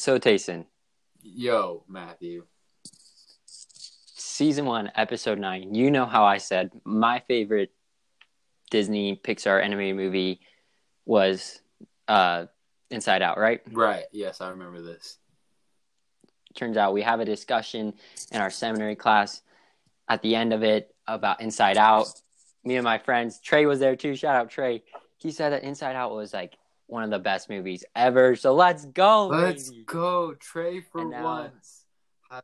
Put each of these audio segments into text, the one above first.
So, Tayson, Yo, Matthew. season one, episode nine. You know how I said my favorite Disney Pixar animated movie was uh, Inside Out, right? Right. Yes, I remember this. Turns out we have a discussion in our seminary class at the end of it about Inside Out. Me and my friends, Trey was there too. Shout out Trey. He said that Inside Out was like one of the best movies ever. So let's go. Let's baby. go, Trey, for And now- once.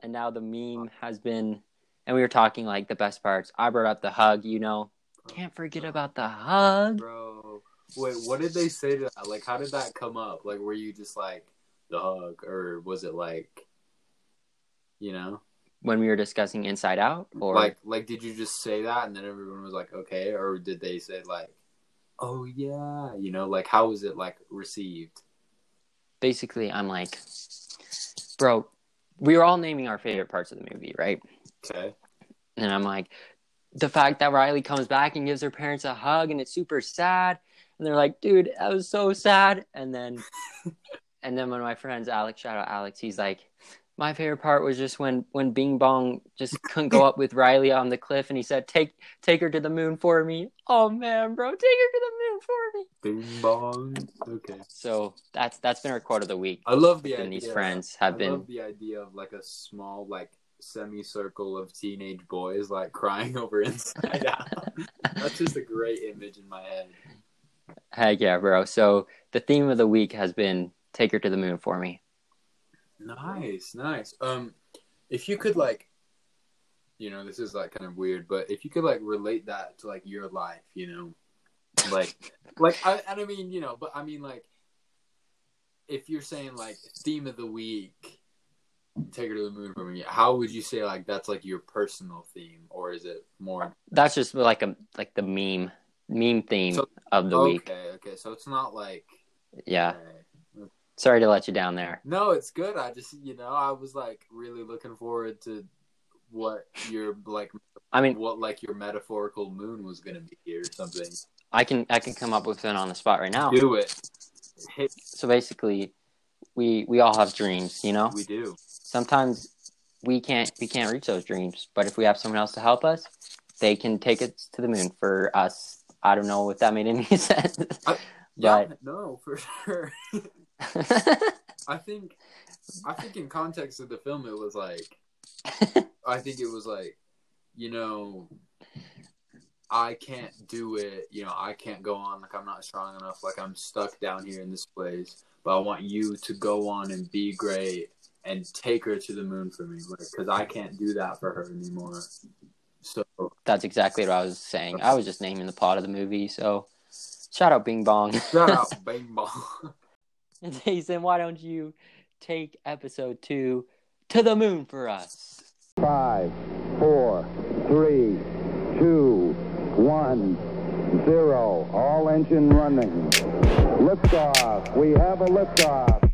and now the meme has been and we were talking like the best parts i brought up the hug you know can't forget about the hug Bro. Wait, what did they say to that? Like, how did that come up? Like, were you just like, the hug? Or was it like, you know? when we were discussing inside out or like, like, did you just say that and then everyone was like, okay? Or did they say, like, oh, yeah? You know, like, how was it, like, received? basically i'm like bro we were all naming our favorite parts of the movie right Okay. and i'm like the fact that riley comes back and gives her parents a hug and it's super sad and they're like dude that was so sad and then and then one of my friends alex shout out alex he's like my favorite part was just when when bing bong just couldn't go up with riley on the cliff and he said take take her to the moon for me oh man bro take her to the moon for me Bing bong. Okay. so that's that's been our quote of the week I love the and idea. these friends have I been love the idea of like a small like semicircle of teenage boys like crying over inside out. That's just a great image in my head. heck yeah bro so the theme of the week has been take her to the moon for me Nice, nice. Um, if you could like, you know, this is like kind of weird, but if you could like relate that to like your life, you know, like, like, I, and I mean, you know, but I mean, like, if you're saying like theme of the week, take her to the moon for me, how would you say like that's like your personal theme, or is it more? that's just like a like the meme meme theme So- of the okay, week Okay, okay, so it's not like, yeah okay. Sorry to let you down there No, it's good. I just, you know, I was like really looking forward to what your like i mean what like your metaphorical moon was gonna be or something. i can i can come up with one on the spot right now Do it. Hit, so basically we we all have dreams you know we do. sometimes we can't we can't reach those dreams but if we have someone else to help us they can take it to the moon for us i don't know if that made any sense Yeah, but no, for sure. I think, I think in context of the film, it was like, I think it was like, you know, I can't do it. You know, I can't go on. Like I'm not strong enough. Like I'm stuck down here in this place. But I want you to go on and be great and take her to the moon for me, like because I can't do that for her anymore. So that's exactly what i was saying i was just naming the plot of the movie so shout out bing bong shout out Bang Bong. And Jason, why don't you take episode two to the moon for us? Five, four, three, two, one, zero. All engine running. Liftoff. We have a liftoff.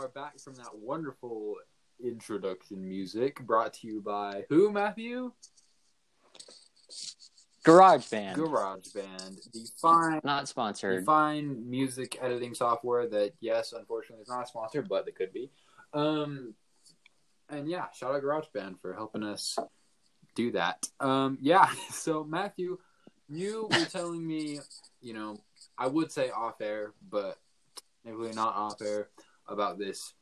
Are back from that wonderful introduction music brought to you by who, Matthew? Garage Band. Garage Band, the fine, Not sponsored. fine music editing software that, yes, unfortunately, is not a sponsor, but it could be. Um, and yeah, shout out Garage Band for helping us do that. Um, yeah, so Matthew, you were telling me, you know, I would say off air, but technically not off air about this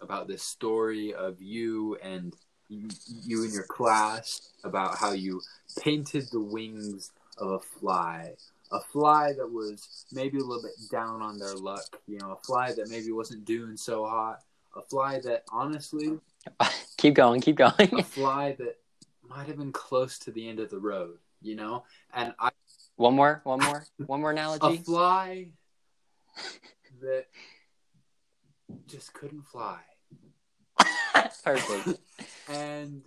about this story of you and you, and your class about how you painted the wings of a fly a fly that was maybe a little bit down on their luck you know a fly that maybe wasn't doing so hot a fly that honestly keep going, keep going. a fly that might have been close to the end of the road you know and i one more, one more, one more analogy. a fly that just couldn't fly Perfect. and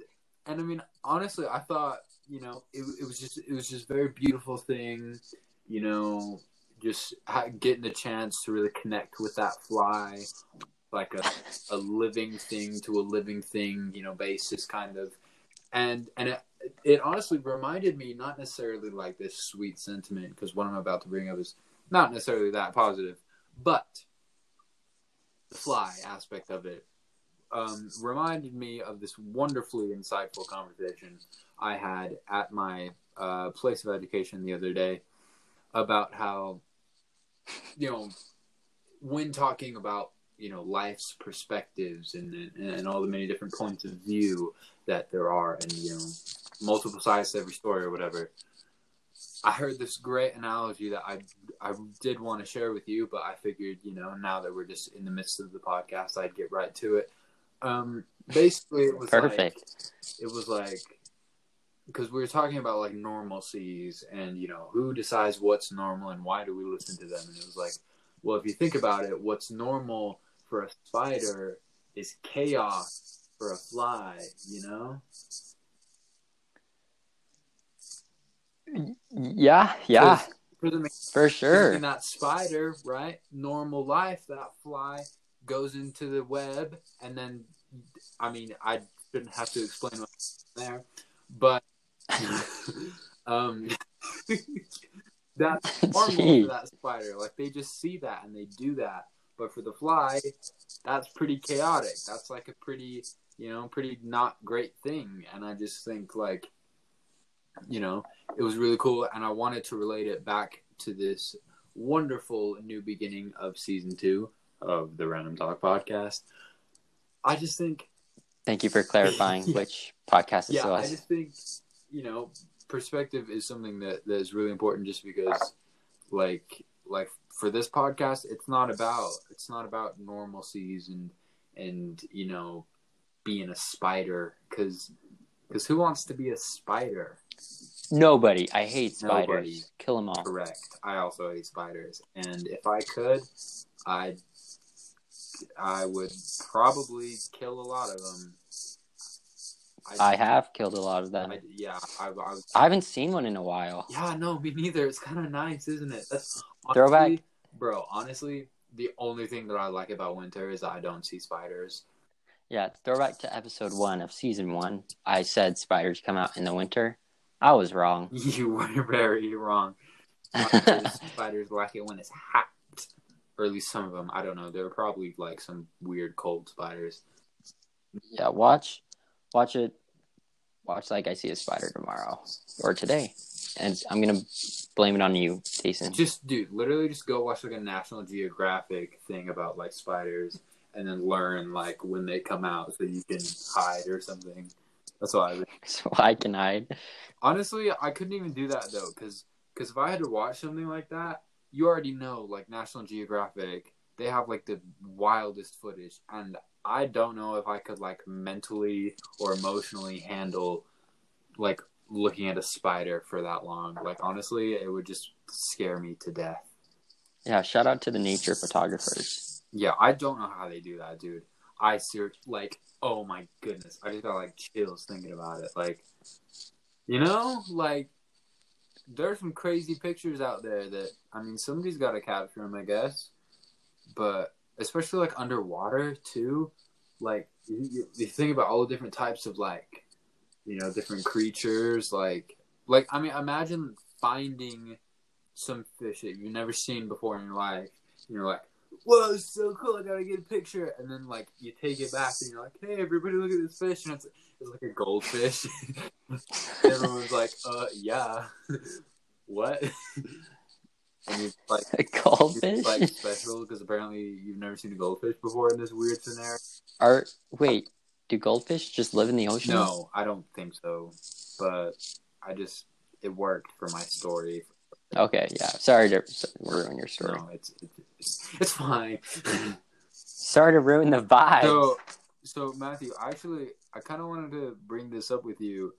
and I mean honestly, I thought you know it, it was just it was just a very beautiful thing, you know, just ha- getting the chance to really connect with that fly, like a a living thing to a living thing, you know, basis kind of, and and it it honestly reminded me not necessarily like this sweet sentiment because what I'm about to bring up is not necessarily that positive, but fly aspect of it um, reminded me of this wonderfully insightful conversation I had at my uh, place of education the other day about how, you know, when talking about you know life's perspectives and, and all the many different points of view that there are, and you know, multiple sides to every story or whatever. I heard this great analogy that I I did want to share with you, but I figured, you know, now that we're just in the midst of the podcast, I'd get right to it. Um, basically, it was Perfect. Like, it was like because we were talking about like normalcies and you know who decides what's normal and why do we listen to them, and it was like, well, if you think about it, what's normal for a spider is chaos for a fly, you know. Yeah, yeah, For the for sure. that spider, right? Normal life, that fly goes into the web, and then, I mean, I shouldn't have to explain what's there, but um, that's normal for that spider. Like they just see that and they do that. But for the fly, that's pretty chaotic. That's like a pretty, you know, pretty not great thing. And I just think like, you know, it was really cool, and I wanted to relate it back to this wonderful new beginning of season two of the Random Talk podcast. I just think, Thank you for clarifying Yeah. which podcast this yeah, I just think, you know, perspective is something that, that is really important just because, like, like for this podcast, it's not about it's not about normalcies and and you know being a spider because because who wants to be a spider? Nobody. I hate spiders. Nobody. Kill them all. Correct. I also hate spiders, and if I could, I I would probably kill a lot of them. I have killed a lot of them. I, yeah, I, I. I haven't seen one in a while. Yeah, no, me neither. It's kind of nice, isn't it? That's Throwback. bro. Honestly, the only thing that I like about winter is that I don't see spiders. Yeah, throwback to episode one of season one. I said spiders come out in the winter. I was wrong. You were very wrong. Spiders, like it when it's hot, or at least some of them. I don't know. There are probably like some weird cold spiders. yeah, watch, watch it, watch like I see a spider tomorrow or today, and I'm gonna blame it on you, Jason. Just dude, literally just go watch like a National Geographic thing about like spiders and then learn like when they come out so you can hide or something. That's all I would So I can hide. honestly I couldn't even do that though cuz cuz if I had to watch something like that, you already know like National Geographic, they have like the wildest footage and I don't know if I could like mentally or emotionally handle like looking at a spider for that long. Like honestly, it would just scare me to death. Yeah, shout out to the nature photographers. Yeah, I don't know how they do that, dude. I search like, oh my goodness, I just got like chills thinking about it. Like, you know, like there's some crazy pictures out there that I mean, somebody's got to capture them, I guess. But especially like underwater too, like you, you, you think about all the different types of like, you know, different creatures. Like, like I mean, imagine finding some fish that you've never seen before in your life. And you're like, whoa, it's so cool! I gotta get a picture. And then like you take it back and you're like, hey, everybody, look at this fish, and it's it's like a goldfish. Everyone's like, uh, yeah, what? and it's like A goldfish? like special because apparently you've never seen a goldfish before in this weird scenario. Are wait, do goldfish just live in the ocean? No, I don't think so. But I just it worked for my story. Okay, yeah. Sorry to ruin your story. No, it's it's, it's fine. Sorry to ruin the vibe. So, so Matthew, actually, I kind of wanted to bring this up with you.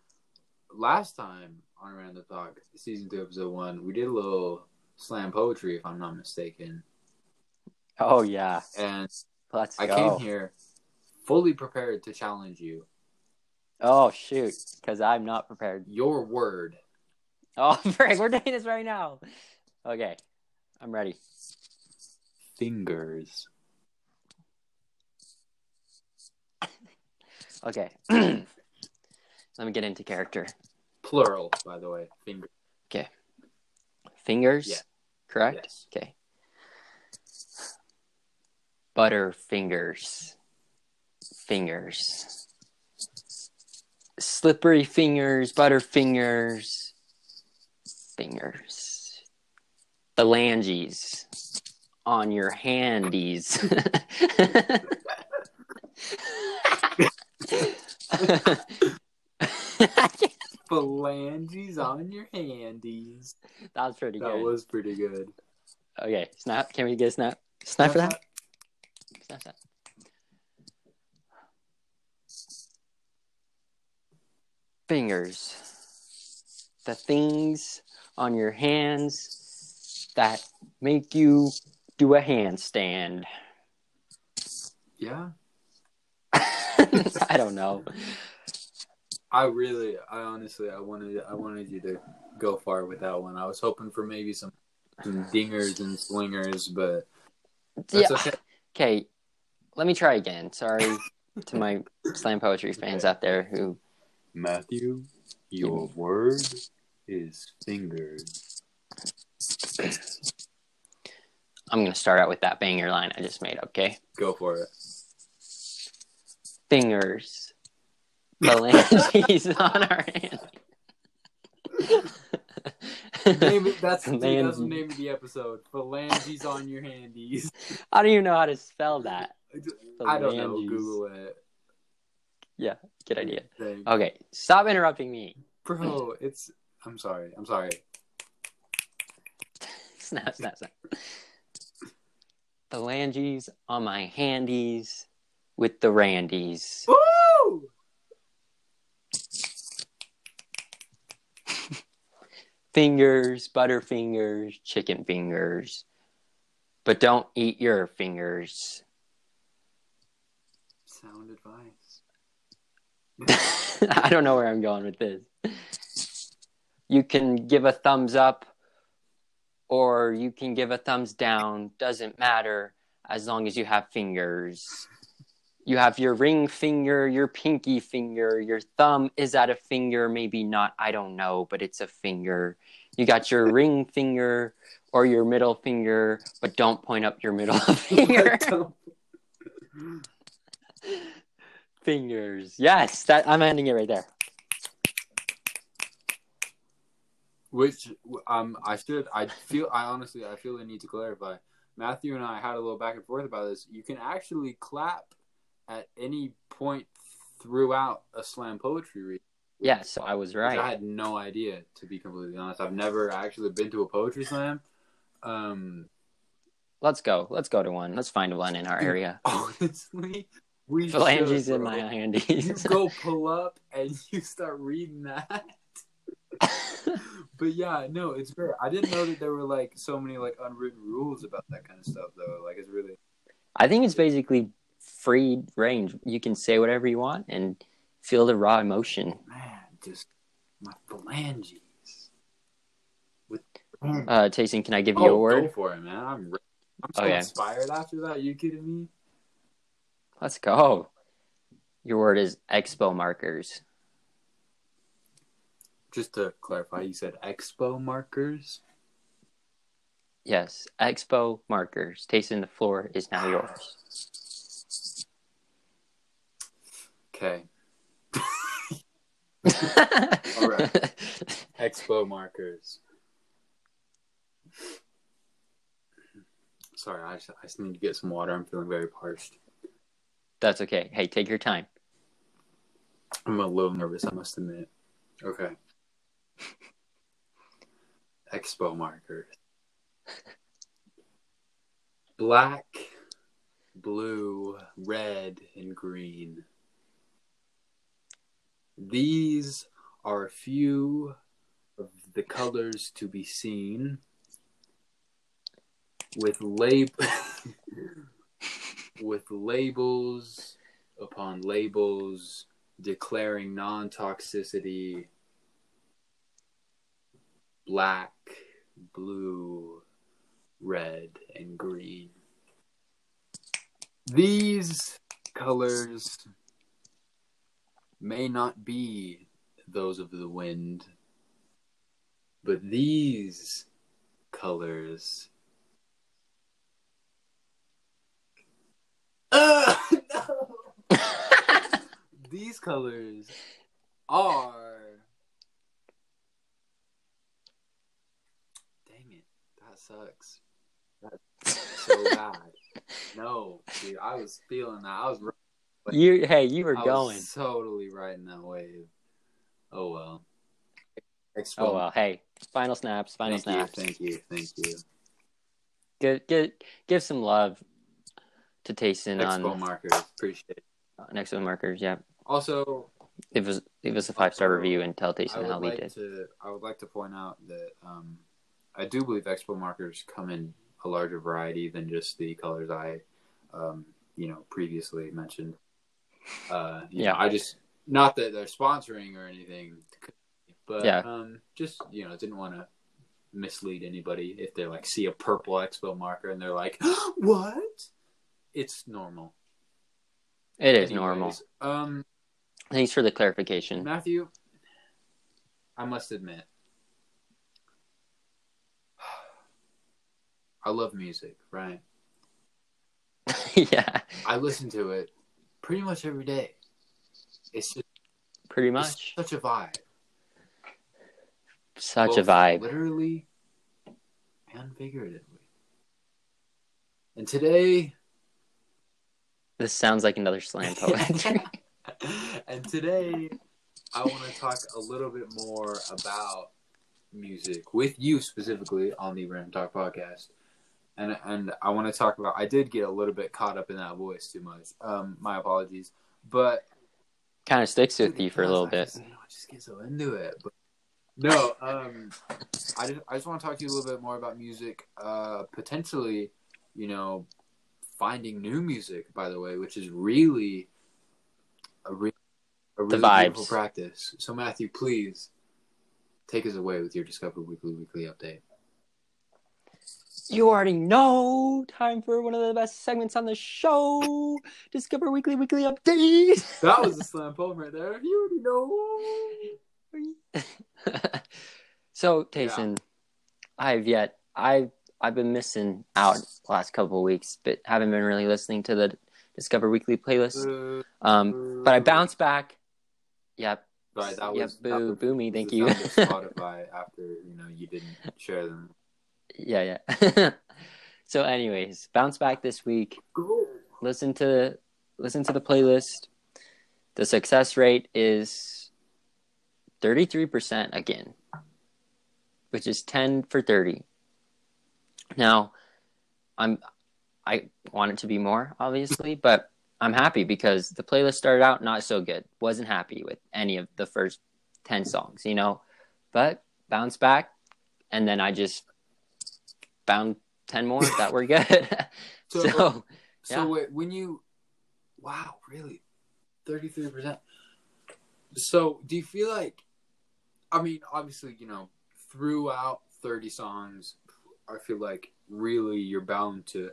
Last time on Random Talk, season two, episode one, we did a little slam poetry, if I'm not mistaken. oh yeah, And let's I go. came here fully prepared to challenge you. Oh shoot, because I'm not prepared. Your word. Oh, Frank, we're doing this right now. Okay, I'm ready. Fingers. Okay. Let me get into character. Plural, by the way. Finger. Okay. Fingers. Yeah. Correct. Yes. Okay. Butter fingers. Fingers. Slippery fingers, butter fingers. Fingers. Phalanges on your handies. that Phalanges on your handies. That was pretty That good. That was pretty good. Okay, snap. Can we get a snap? Snap for that? Snap, snap. Fingers. The things on your hands that make you do a handstand. Yeah. I don't know. I really, I honestly, I wanted, I wanted you to go far with that one. I was hoping for maybe some, some dingers and slingers, but that's Yeah. okay. Okay, let me try again. Sorry to my slam poetry fans out there who Matthew, your word is fingers. I'm gonna start out with that banger line I just made, okay? Go for it. Fingers. Phalanges on our hand. Name it, that's, dude, that's the name of the episode. Phalanges on your handies. I don't even know how to spell that. I don't know. Google it. Yeah, good idea. Thank- Okay, stop interrupting me. Bro, it's. I'm sorry. I'm sorry. Snap, snap, snap. Phalanges on my handies with the randies. Woo! Fingers, butterfingers, chicken fingers. But don't eat your fingers. Sound advice. I don't know where I'm going with this. You can give a thumbs up or you can give a thumbs down. Doesn't matter as long as you have fingers. You have your ring finger, your pinky finger, your thumb is at a finger, maybe not, I don't know, but it's a finger. You got your ring finger or your middle finger, but don't point up your middle finger. Fingers. Yes, that I'm ending it right there. Which um I should I feel I honestly I feel the need to clarify. Matthew and I had a little back and forth about this. You can actually clap at any point throughout a slam poetry read. Yeah, so I was right. I had no idea, to be completely honest. I've never actually been to a poetry slam. Um, Let's go. Let's go to one. Let's find one in our area. honestly, we Phalanges should, in my my You handies. go pull up and you start reading that. But yeah, no, it's great. I didn't know that there were like so many like unwritten rules about that kind of stuff, though. Like, it's really I think it's basically free range. You can say whatever you want and feel the raw emotion. man, just my phalanges. With Uh, Tayson, can I give you oh, a word? go for it, man. I'm I'm so Okay. inspired after that. you kidding me? Let's go. Your word is expo markers. Just to clarify, you said expo markers. Yes, expo markers. Tayson, the floor is now yours. Okay, All right. expo markers. Sorry, I just, I just need to get some water. I'm feeling very parched. That's okay. Hey, take your time. I'm a little nervous, I must admit. Okay. Expo markers. Black, blue, red, and green. These are a few of the colors to be seen with lab with labels upon labels declaring non-toxicity black blue red, and green. These colors may not be those of the wind, but these colors. Uh, no! these colors are. Dang it, that sucks. That's so bad. No, dude, I was feeling that. I was You hey, you were I going. was totally riding that wave. Oh well. Oh well, hey, final snaps, final thank snaps. you, thank you, thank you. Give, give, give some love to Tayson on Expo on markers, appreciate it. on Expo Markers. Yeah, Also, give us give us a five star review and tell I Tayson would how we like did. to I would like to point out that um, I do believe Expo markers come in a larger variety than just the colors I um, you know previously mentioned. Uh, you Yeah. know, I just not that they're sponsoring or anything, but Yeah. um, just you know didn't want to mislead anybody if they like see a purple Expo marker and they're like, "What?" It's normal. It is Anyways, normal. Um, Thanks for the clarification. Matthew, I must admit, I love music, right? yeah, I listen to it pretty much every day. It's just pretty much. such a vibe. Such a vibe. Literally and figuratively. And today, This sounds like another slam poetry. and today, I want to talk a little bit more about music with you specifically on the Random Talk podcast. And and I want to talk about. I did get a little bit caught up in that voice too much. Um, my apologies, but kind of sticks with you for a little bit. Just, you know, I just get so into it. But no, um, I just I just want to talk to you a little bit more about music. Uh, potentially, you know, finding new music. By the way, which is really a, re- a really vibes. beautiful practice. So Matthew, please take us away with your Discover Weekly Weekly update. You already know. Time for one of the best segments on the show. Discover Weekly Weekly Update. That was a slam poem right there. You already know. so, Tayson, I've yet I've I've been missing out the last couple of weeks, but haven't been really listening to the Discover Weekly playlist. Um, but I bounced back. Yep. Right, that Yep, was boo, that was boo me, thank you. Spotify after you know you didn't share them. Yeah, yeah. so, anyways, bounce back this week. Listen to listen to the playlist. The success rate is thirty three percent again, which is ten for thirty. Now, I'm I want it to be more, obviously, but I'm happy because the playlist started out not so good. Wasn't happy with any of the first ten songs, you know, but bounce back, and then I just found ten more that were good. So- so uh, So Yeah. wait, when you, wow, really, thirty three percent. So do you feel like, I mean, obviously, you know, throughout thirty songs, I feel like really you're bound to.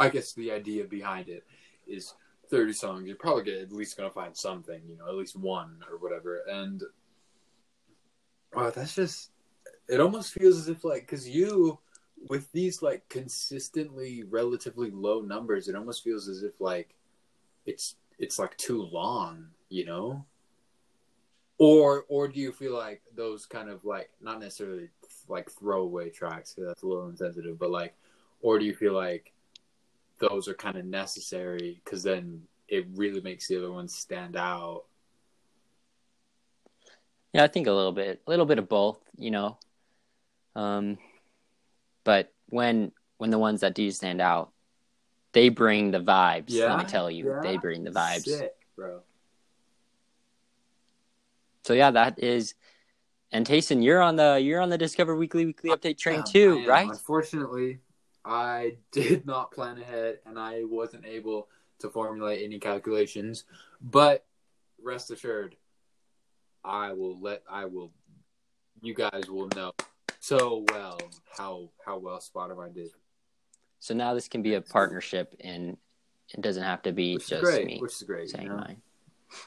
I guess the idea behind it is thirty songs. You're probably gonna, at least going to find something, you know, at least one or whatever. And wow, that's just. It almost feels as if like because you with these like consistently relatively low numbers, it almost feels as if like it's it's like too long, you know? Or or do you feel like those kind of like not necessarily like throwaway tracks because that's a little insensitive, but like, or do you feel like those are kind of necessary because then it really makes the other ones stand out? Yeah, I think a little bit, a little bit of both, you know. Um, but when when the ones that do stand out, they bring the vibes. let me tell you, Yeah? they bring the vibes. Sick, bro. So yeah, that is. And Tayson, you're on the you're on the Discover Weekly Weekly Update train Yeah, too, right? Unfortunately, I did not plan ahead and I wasn't able to formulate any calculations. But rest assured, I will let I will you guys will know so well how how well Spotify did, So now this can be a partnership, and it doesn't have to be which just great. me Which is great. saying you know? mine.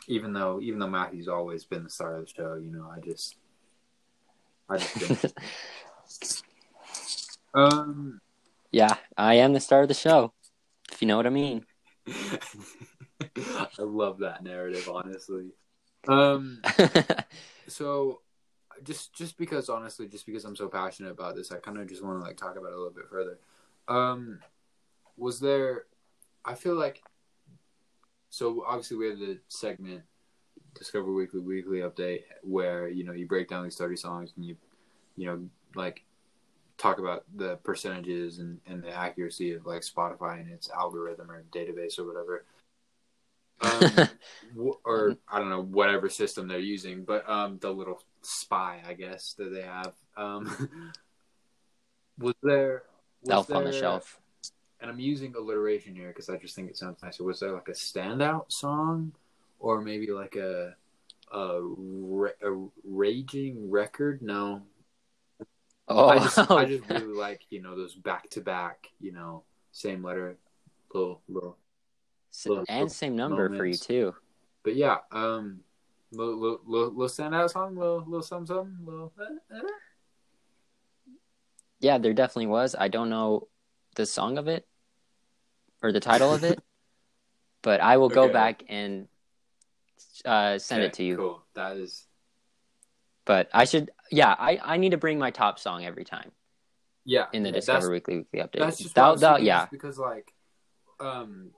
Even though even though Matthew's always been the star of the show, you know, I just I just um yeah, I am the star of the show. If you know what I mean. I love that narrative, honestly. Um so just just because honestly just because i'm so passionate about this i kind of just want to like talk about it a little bit further. Um was there i feel like so obviously we have the segment discover weekly weekly update where you know you break down these 30 songs and you you know like talk about the percentages and, and the accuracy of like spotify and its algorithm or database or whatever. Um, w- or I don't know whatever system they're using, but um, the little spy, I guess that they have. Um, was there? Was Elf on the shelf. And I'm using alliteration here because I just think it sounds nicer. Was there like a standout song, or maybe like a a, a raging record? No, Oh, I just I just really like you know those back to back, you know, same letter, little little little- and same number for you too. But yeah, um, little little, little, little standout song, little little something, something, little. eh, eh. Yeah, there definitely was. I don't know the song of it or the title of it, but I will go Okay. back and uh, send it to you. Cool. That is. But I should, yeah, I, I need to bring my top song every time Yeah. in the Discover Weekly Weekly update. That's just That- that- yeah, because like, um,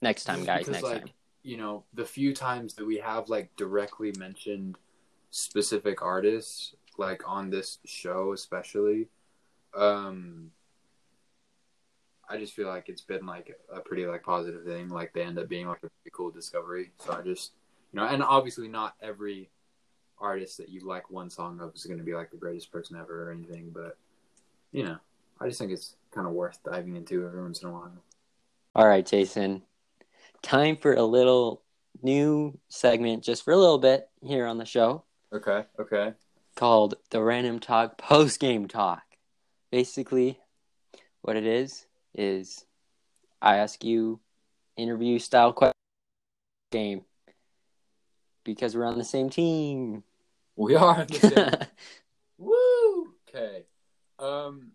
next time, guys, next like, time. You know, the few times that we have like directly mentioned specific artists, like on this show especially, um, I just feel like it's been like a pretty like positive thing. Like they end up being like a pretty cool discovery. So I just you know, and obviously not every artist that you like one song of is going to be like the greatest person ever or anything, but you know, I just think it's kind of worth diving into every once in a while. All right, Jason. Time for a little new segment just for a little bit here on the show Okay. Okay. called the Random Talk Post Game Talk. Basically, what it is is I ask you interview style question game because we're on the same team. We are. The same. Woo! Okay. Um,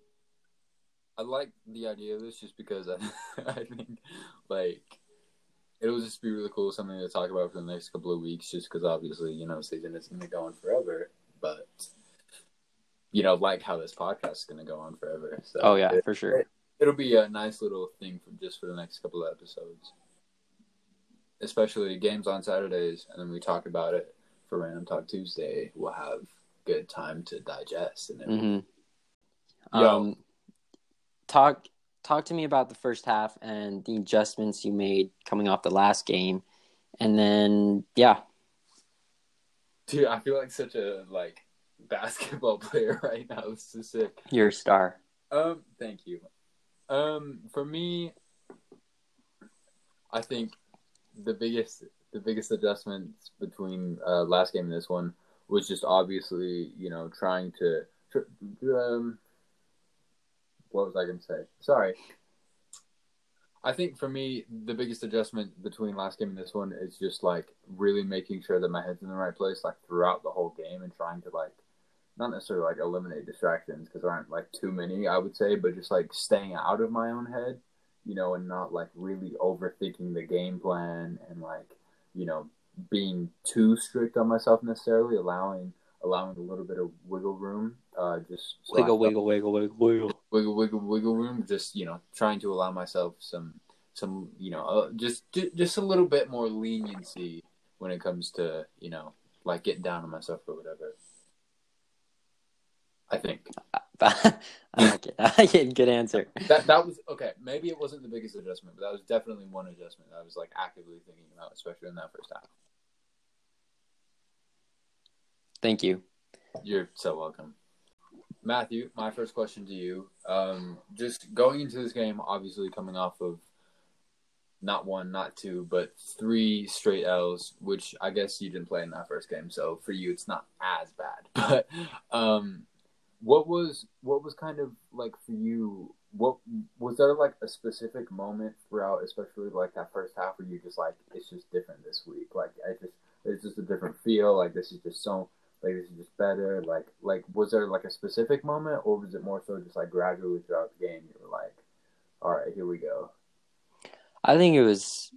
I like the idea of this just because I, I think like it'll just be really cool, something to talk about for the next couple of weeks. Just because obviously you know season is going to go on forever, but you know like how this podcast is going to go on forever. So oh yeah, it, for sure. it'll be a nice little thing for just for the next couple of episodes. Especially games on Saturdays, and then we talk about it for Random Talk Tuesday. We'll have good time to digest and everything. hmm Um, talk talk to me about the first half and the adjustments you made coming off the last game, and then yeah, Dude, I feel like such a like basketball player right now. This is sick. you're a star. Um, thank you. Um, for me, I think the biggest the biggest adjustments between uh, last game and this one was just obviously you know trying to um what was I going to say? Sorry. I think for me the biggest adjustment between last game and this one is just like really making sure that my head's in the right place like throughout the whole game and trying to like not necessarily like eliminate distractions because there aren't like too many I would say but just like staying out of my own head you know and not like really overthinking the game plan and like you know being too strict on myself necessarily allowing allowing a little bit of wiggle room uh just Wiggle, wiggle, wiggle, wiggle, wiggle. Wiggle wiggle wiggle room just you know trying to allow myself some some you know uh, just ju- just a little bit more leniency when it comes to you know like getting down on myself or whatever i think I like it. I like. Good answer. that that was okay maybe it wasn't the biggest adjustment but that was definitely one adjustment that i was like actively thinking about especially in that first half Thank you. You're so welcome. Matthew, my first question to you. Um, just going into this game, obviously coming off of not one, not two, but three straight L's, which I guess you didn't play in that first game, so for you it's not as bad. But um, what was what was kind of like for you? What was there like a specific moment throughout, especially like that first half, where you just like it's just different this week? Like I just it's just a different feel. Like this is just so like this is just better. Like like was there like a specific moment, or was it more so just like gradually throughout the game? You were like, all right, here we go. I think it was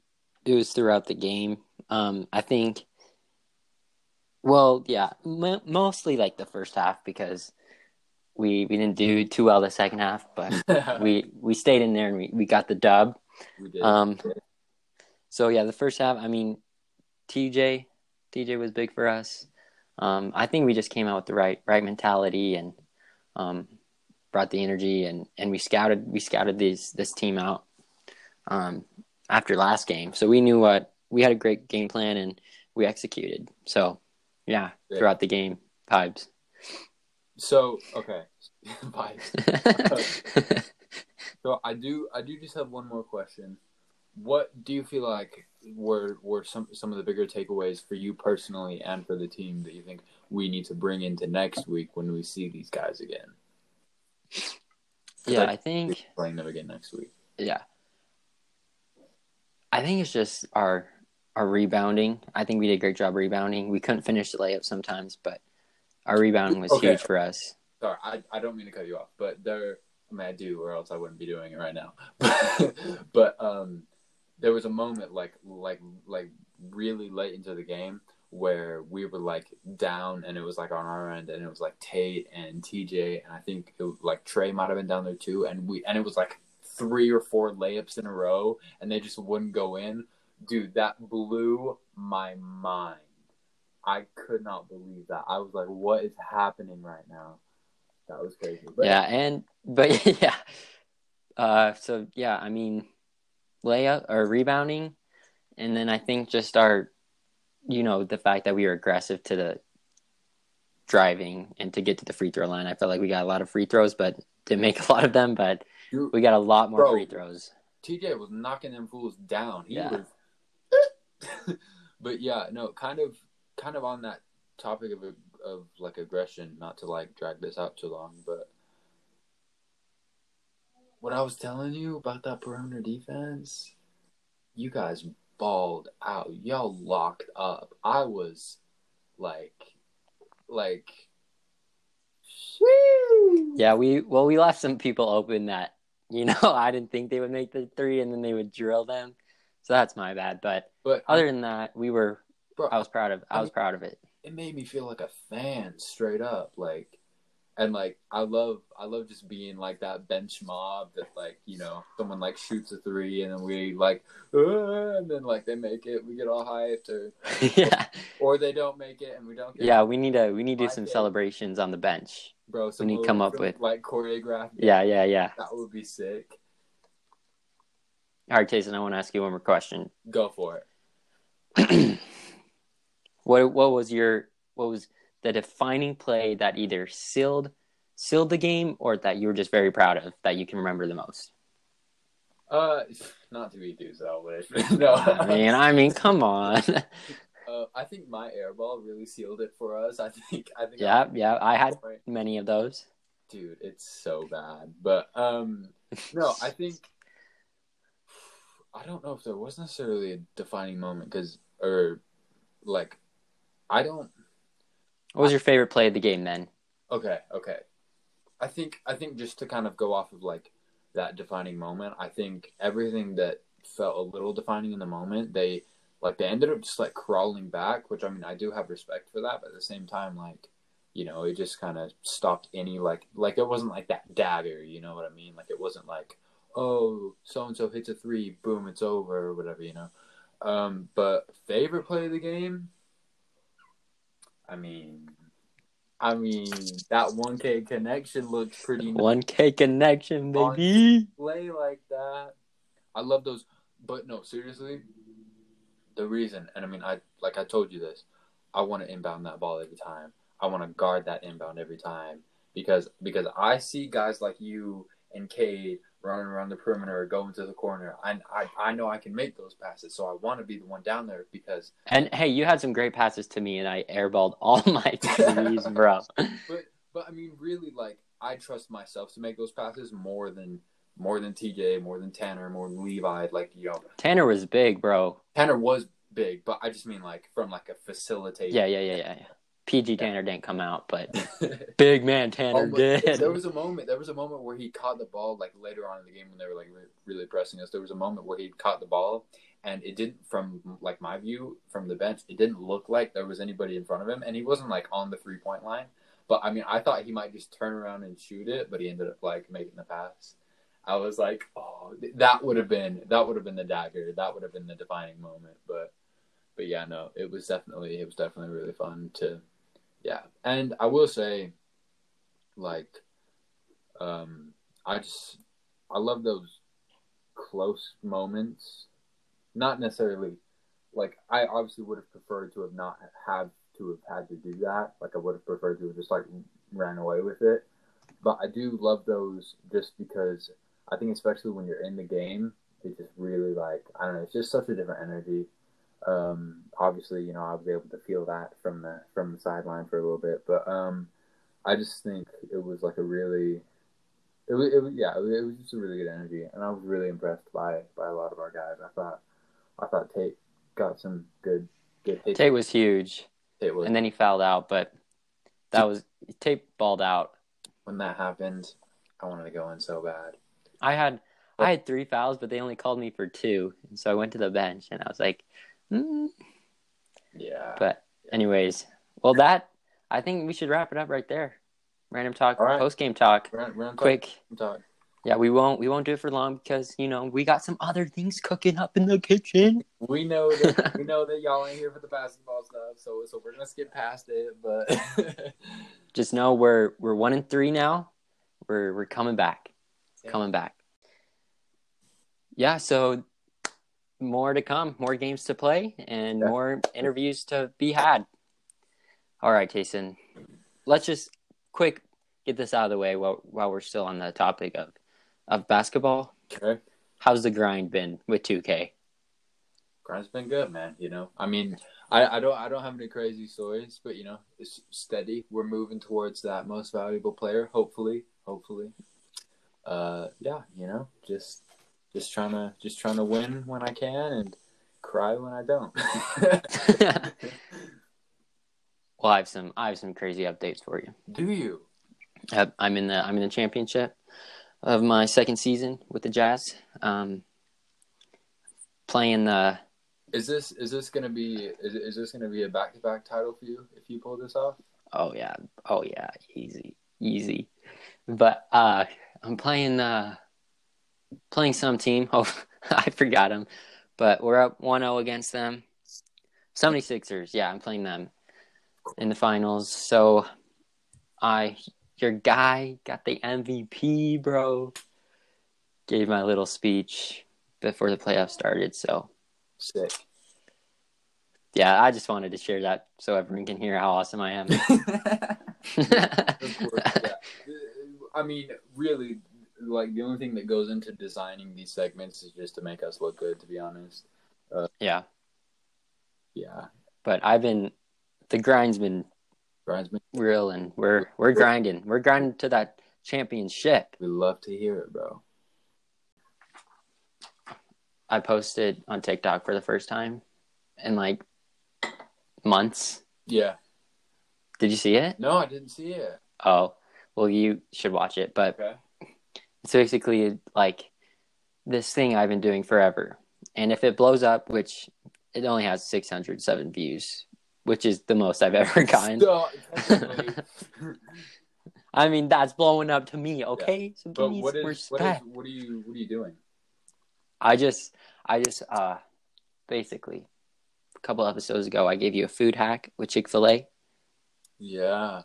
it was throughout the game. Um, I think. Well, yeah, m- mostly like the first half because we we didn't do too well the second half, but we we stayed in there and we, we got the dub. we did. Um, so yeah, the first half. I mean, TJ TJ was big for us. Um, I think we just came out with the right right mentality and um, brought the energy and, and we scouted we scouted these this team out um, after last game, so we knew what we had a great game plan and we executed. So yeah, Yeah. throughout the game, vibes. so okay, Vibes. So I do I do just have one more question. What do you feel like were were some some of the bigger takeaways for you personally and for the team that you think we need to bring into next week when we see these guys again? yeah, I I think Playing them again next week. yeah. I think it's just our our rebounding. I think we did a great job rebounding. We couldn't finish the layup sometimes, but our rebounding was Okay. huge for us. Sorry, I, I don't mean to cut you off, but there I mean I do or else I wouldn't be doing it right now. but um there was a moment like like like really late into the game where we were like down and it was like on our end and it was like Tate and TJ and I think it was, like Trey might have been down there too and we and it was like three or four layups in a row and they just wouldn't go in. Dude, that blew my mind. I could not believe that. I was like, what is happening right now? That was crazy. But yeah, and but yeah. Uh so yeah, I mean layup or rebounding and then I think just our you know, the fact that we were aggressive to the driving and to get to the free throw line. I felt like we got a lot of free throws but didn't make a lot of them, but we got a lot more Bro. free throws. TJ was knocking them fools down. He Yeah. was But yeah, no, kind of kind of on that topic of of like aggression, not to like drag this out too long, but what I was telling you about that perimeter defense, you guys balled out. Y'all locked up. I was like like Yeah, we well we left some people open that you know I didn't think they would make the three, and then they would drill them. So that's my bad. But But other than that, we were. bro, I was proud of. I was proud of it. it made me feel like a fan straight up like and like i love i love just being like that bench mob that like you know someone like shoots a three and then we like and then like they make it we get all hyped or yeah, or they don't make it and we don't get yeah. We need to. We need to do some it. celebrations on the bench. bro so we need to come up with- like choreographed Yeah, yeah, yeah. that would be sick All right, Jason. I want to ask you one more question. go for it what What was your What was the defining play that either sealed sealed the game or that you were just very proud of that you can remember the most? uh not to be too selfish no I mean, I mean, come on. uh, i think my airball really sealed it for us i think i think yeah, yeah. I had many of those. dude it's so bad but um no i think i don't know if there was necessarily a defining moment because or like i don't What was your favorite play of the game then? okay okay. I think i think just to kind of go off of like that defining moment i think everything that felt a little defining in the moment they like they ended up just like crawling back which i mean i do have respect for that but at the same time like you know it just kind of stopped any like like it wasn't like that dagger you know what i mean? Like it wasn't like oh so and so hits a three boom it's over or whatever you know? Um but favorite play of the game i mean i mean that 1k connection looks pretty One K connection, baby. play like that. I love those, but no, seriously, the reason, and I mean, I like I told you this, I want to inbound that ball every time. I want to guard that inbound every time because because I see guys like you and Cade running around the perimeter or going to the corner. I I, I know I can make those passes, so I want to be the one down there because. And hey, you had some great passes to me, and I airballed all my threes, bro. But but I mean, really, like I trust myself to make those passes more than more than TJ, more than Tanner, more than Levi. Like you know, Tanner was big, bro. Tanner was big, but I just mean like from like a facilitator. Yeah, yeah, yeah, yeah. yeah. PG Tanner didn't come out, but big man Tanner Oh, did. There was a moment. There was a moment where he caught the ball, like later on in the game when they were like re- really pressing us. There was a moment where he caught the ball, and it didn't, from like my view from the bench, it didn't look like there was anybody in front of him, and he wasn't like on the three point line. But I mean, I thought he might just turn around and shoot it, but he ended up like making the pass. I was like, oh, that would have been that would have been the dagger. That would have been the defining moment. But but yeah, no, it was definitely it was definitely really fun to yeah. And I will say, like, um, I just I love those close moments. Not necessarily like I obviously would have preferred to have not had to have had to do that. Like I would have preferred to have just like ran away with it. But I do love those just because I think especially when you're in the game, it just really like I don't know, it's just such a different energy. Um, obviously, you know, I was able to feel that from the from the sideline for a little bit, but um, I just think it was like a really, it was, it was yeah, it was, it was just a really good energy, and I was really impressed by by a lot of our guys. I thought, I thought Tate got some good good hits. Tate was huge, Tate was and then he fouled out, but that was Tate balled out. when that happened, I wanted to go in so bad. I had I had three fouls, but they only called me for two, and so I went to the bench, and I was like, mm. Yeah. but anyways, well that I think we should wrap it up right there. Random talk, right. post game talk, We're on- we're on quick. Talk. talk. Yeah, we won't we won't do it for long because you know we got some other things cooking up in the kitchen. We know that we know that y'all ain't here for the basketball stuff, so so we're gonna skip past it. But Just know we're we're one and three now. We're we're coming back, Yeah. coming back. Yeah, so more to come, more games to play, and Yeah. more interviews to be had. All right, Jason, let's just quick get this out of the way while while we're still on the topic of of basketball. okay, How's the grind been with 2K? grind's been good, man. You know, I mean, I, I don't I don't have any crazy stories, but you know, it's steady. We're moving towards that most valuable player. Hopefully, hopefully. Uh, yeah, you know, just just trying to just trying to win when I can and cry when I don't. Well, I have some I have some crazy updates for you. Do you? Uh, I'm in the I'm in the championship of my second season with the Jazz. Um, playing the Is this is this gonna be is, is this gonna be a back to back title for you if you pull this off? oh yeah oh yeah easy easy, but uh, I'm playing uh playing some team. Oh, I forgot them, but we're up 1-0 against them. 76ers. Yeah, I'm playing them in the finals. So I your guy got the MVP, bro. Gave my little speech before the playoffs started. So Sick. yeah, I just wanted to share that so everyone can hear how awesome I am. Course, yeah. I mean, really, like the only thing that goes into designing these segments is just to make us look good. To be honest, uh, yeah, yeah. but I've been the grind's been Brian's been, real, and we're we're grinding. We're grinding to that championship. we love to hear it, bro. I posted on TikTok for the first time in like months. Yeah. Did you see it? No, I didn't see it. Oh, well, you should watch it. But Okay. It's basically like this thing I've been doing forever. And if it blows up, which it only has 607 views, which is the most I've ever gotten. I mean, that's blowing up to me, okay? So give but me what some is what is what are you what are you doing? I just, I just, uh, basically, a couple episodes ago, I gave you a food hack with Chick fil A. Yeah.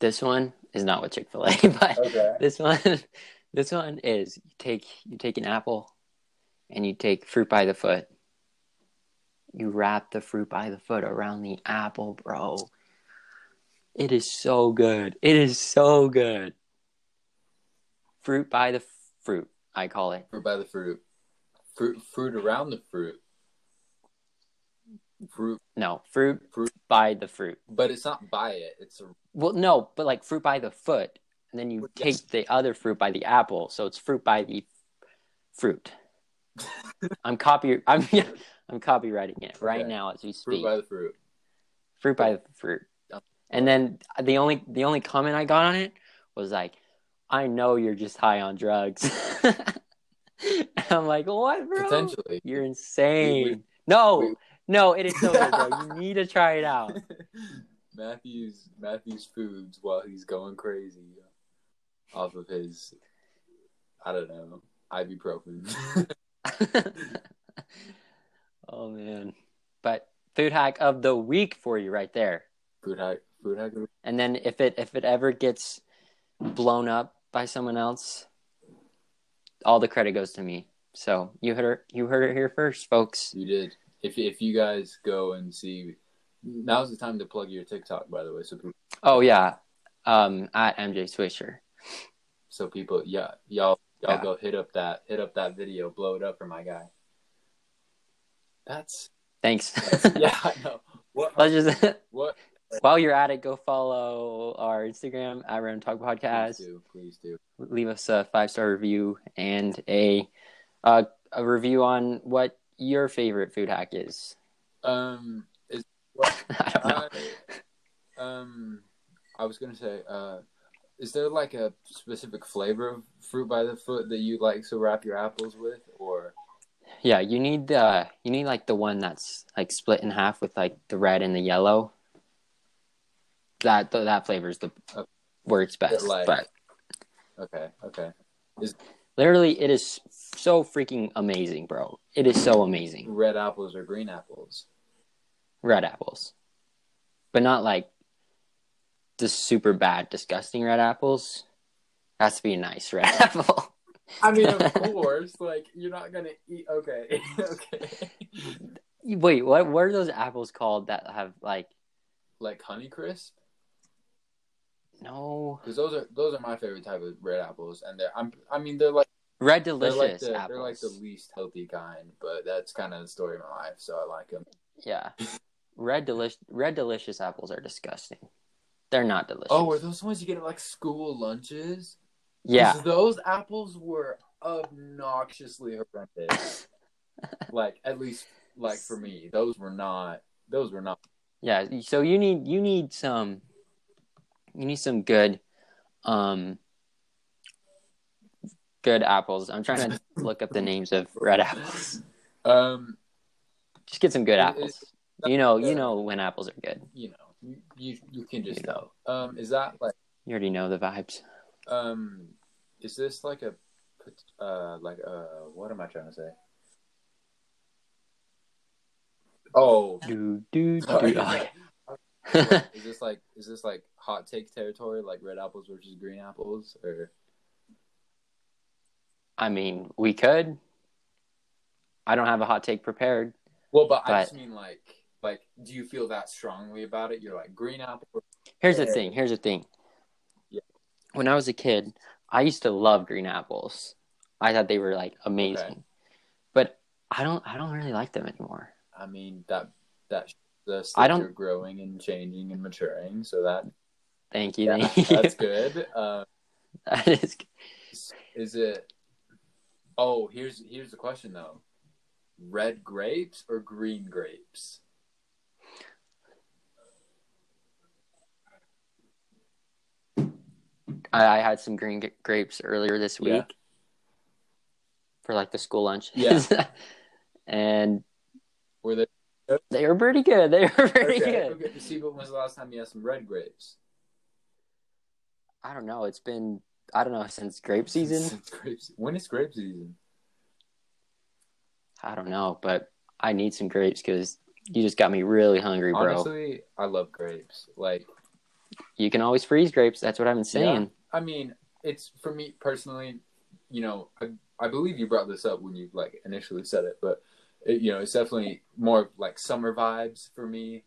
This one is not with Chick fil A, but Okay. this one, this one is you take, you take an apple and you take fruit by the foot. You wrap the fruit by the foot around the apple, bro. It is so good. It is so good. Fruit by the f- fruit, I call it. Fruit by the fruit. Fruit fruit around the fruit. fruit, No, fruit, Fruit. by the fruit. but it's not by it. It's a Well, no, but like fruit by the foot, and then you Well, take the other fruit by the apple, so it's fruit by the fruit. I'm copy. I'm I'm copywriting it right Okay. now as we speak. fruit by the fruit. fruit by the fruit. And then the only the only comment I got on it was like, "I know you're just high on drugs." I'm like, "What, bro? Potentially. You're insane." No, no, it is so good. You need to try it out. Matthews Matthews foods while he's going crazy off of his I don't know ibuprofen. oh man, but food hack of the week for you right there. food hack food hack. And then if it if it ever gets blown up by someone else, all the credit goes to me. So you heard it, you heard it here first, folks. You did. If if you guys go and see, now's the time to plug your TikTok. By the way, so people, Oh yeah, um, at MJ Swisher. so people, yeah, y'all y'all Yeah. go hit up that hit up that video, blow it up for my guy. That's, Thanks. that's yeah, I know. What Let's just what? while you're at it, go follow our Instagram at Random Talk Please Podcast. do, please do. Leave us a five star review and a uh, a review on what your favorite food hack is. Um, is I don't know. I, um, I was gonna say, uh, is there like a specific flavor of fruit by the foot that you like to wrap your apples with, or Yeah, you need uh you need like the one that's like split in half with like the red and the yellow. That th- that flavor's the Okay. works best. like- but okay, okay, Is... literally, it is so freaking amazing, bro. It is so amazing. red apples or green apples? Red apples, but not like the super bad, disgusting red apples. Has to be a nice red apple. I mean, of course, like you're not gonna eat. Okay, okay, Wait, what? What are those apples called that have like like Honeycrisp, no because those are those are my favorite type of red apples, and they're I'm I mean they're like red they're delicious like the, apples? they're like the least healthy kind, but that's kind of the story of my life, so I like them. Yeah. Red delicious red delicious apples are disgusting. They're not delicious. Oh, are those ones you get at like school lunches? Yeah. Those apples were obnoxiously horrendous. like at least like for me, those were not those were not Yeah. So you need you need some you need some good um good apples. I'm trying to look up the names of red apples. um Just get some good It- apples. You know, you know when apples are good. you know, you you, can just You know. Um is that like You already know the vibes. um is this like a uh like uh what am I trying to say? Oh, Do do do. Oh, yeah. Is this like is this like hot take territory like red apples versus green apples or I mean, we could. I don't have a hot take prepared. well but, I just mean like like do you feel that strongly about it you're like green apple Here's the thing. Here's the thing. Yeah. When I was a kid, I used to love green apples. I thought they were like amazing. Okay. But I don't. I don't really like them anymore. I mean that that the I don't- you're growing and changing and maturing so that Thank you. yeah, thank you. that's good uh, That is good. is it oh here's here's the question though red grapes or green grapes I, I had some green grapes earlier this week Yeah. for like the school lunch. Yeah. and were they they were pretty good. They were pretty okay, good. okay. see when was the last time you had some red grapes I don't know. It's been I don't know since grape season. Since grape when is grape season I don't know, but I need some grapes because you just got me really hungry, bro. honestly i love grapes like You can always freeze grapes. That's what I've been saying. I mean, it's for me personally. You know, I, I believe you brought this up when you like initially said it, but it, you know, it's definitely more like summer vibes for me.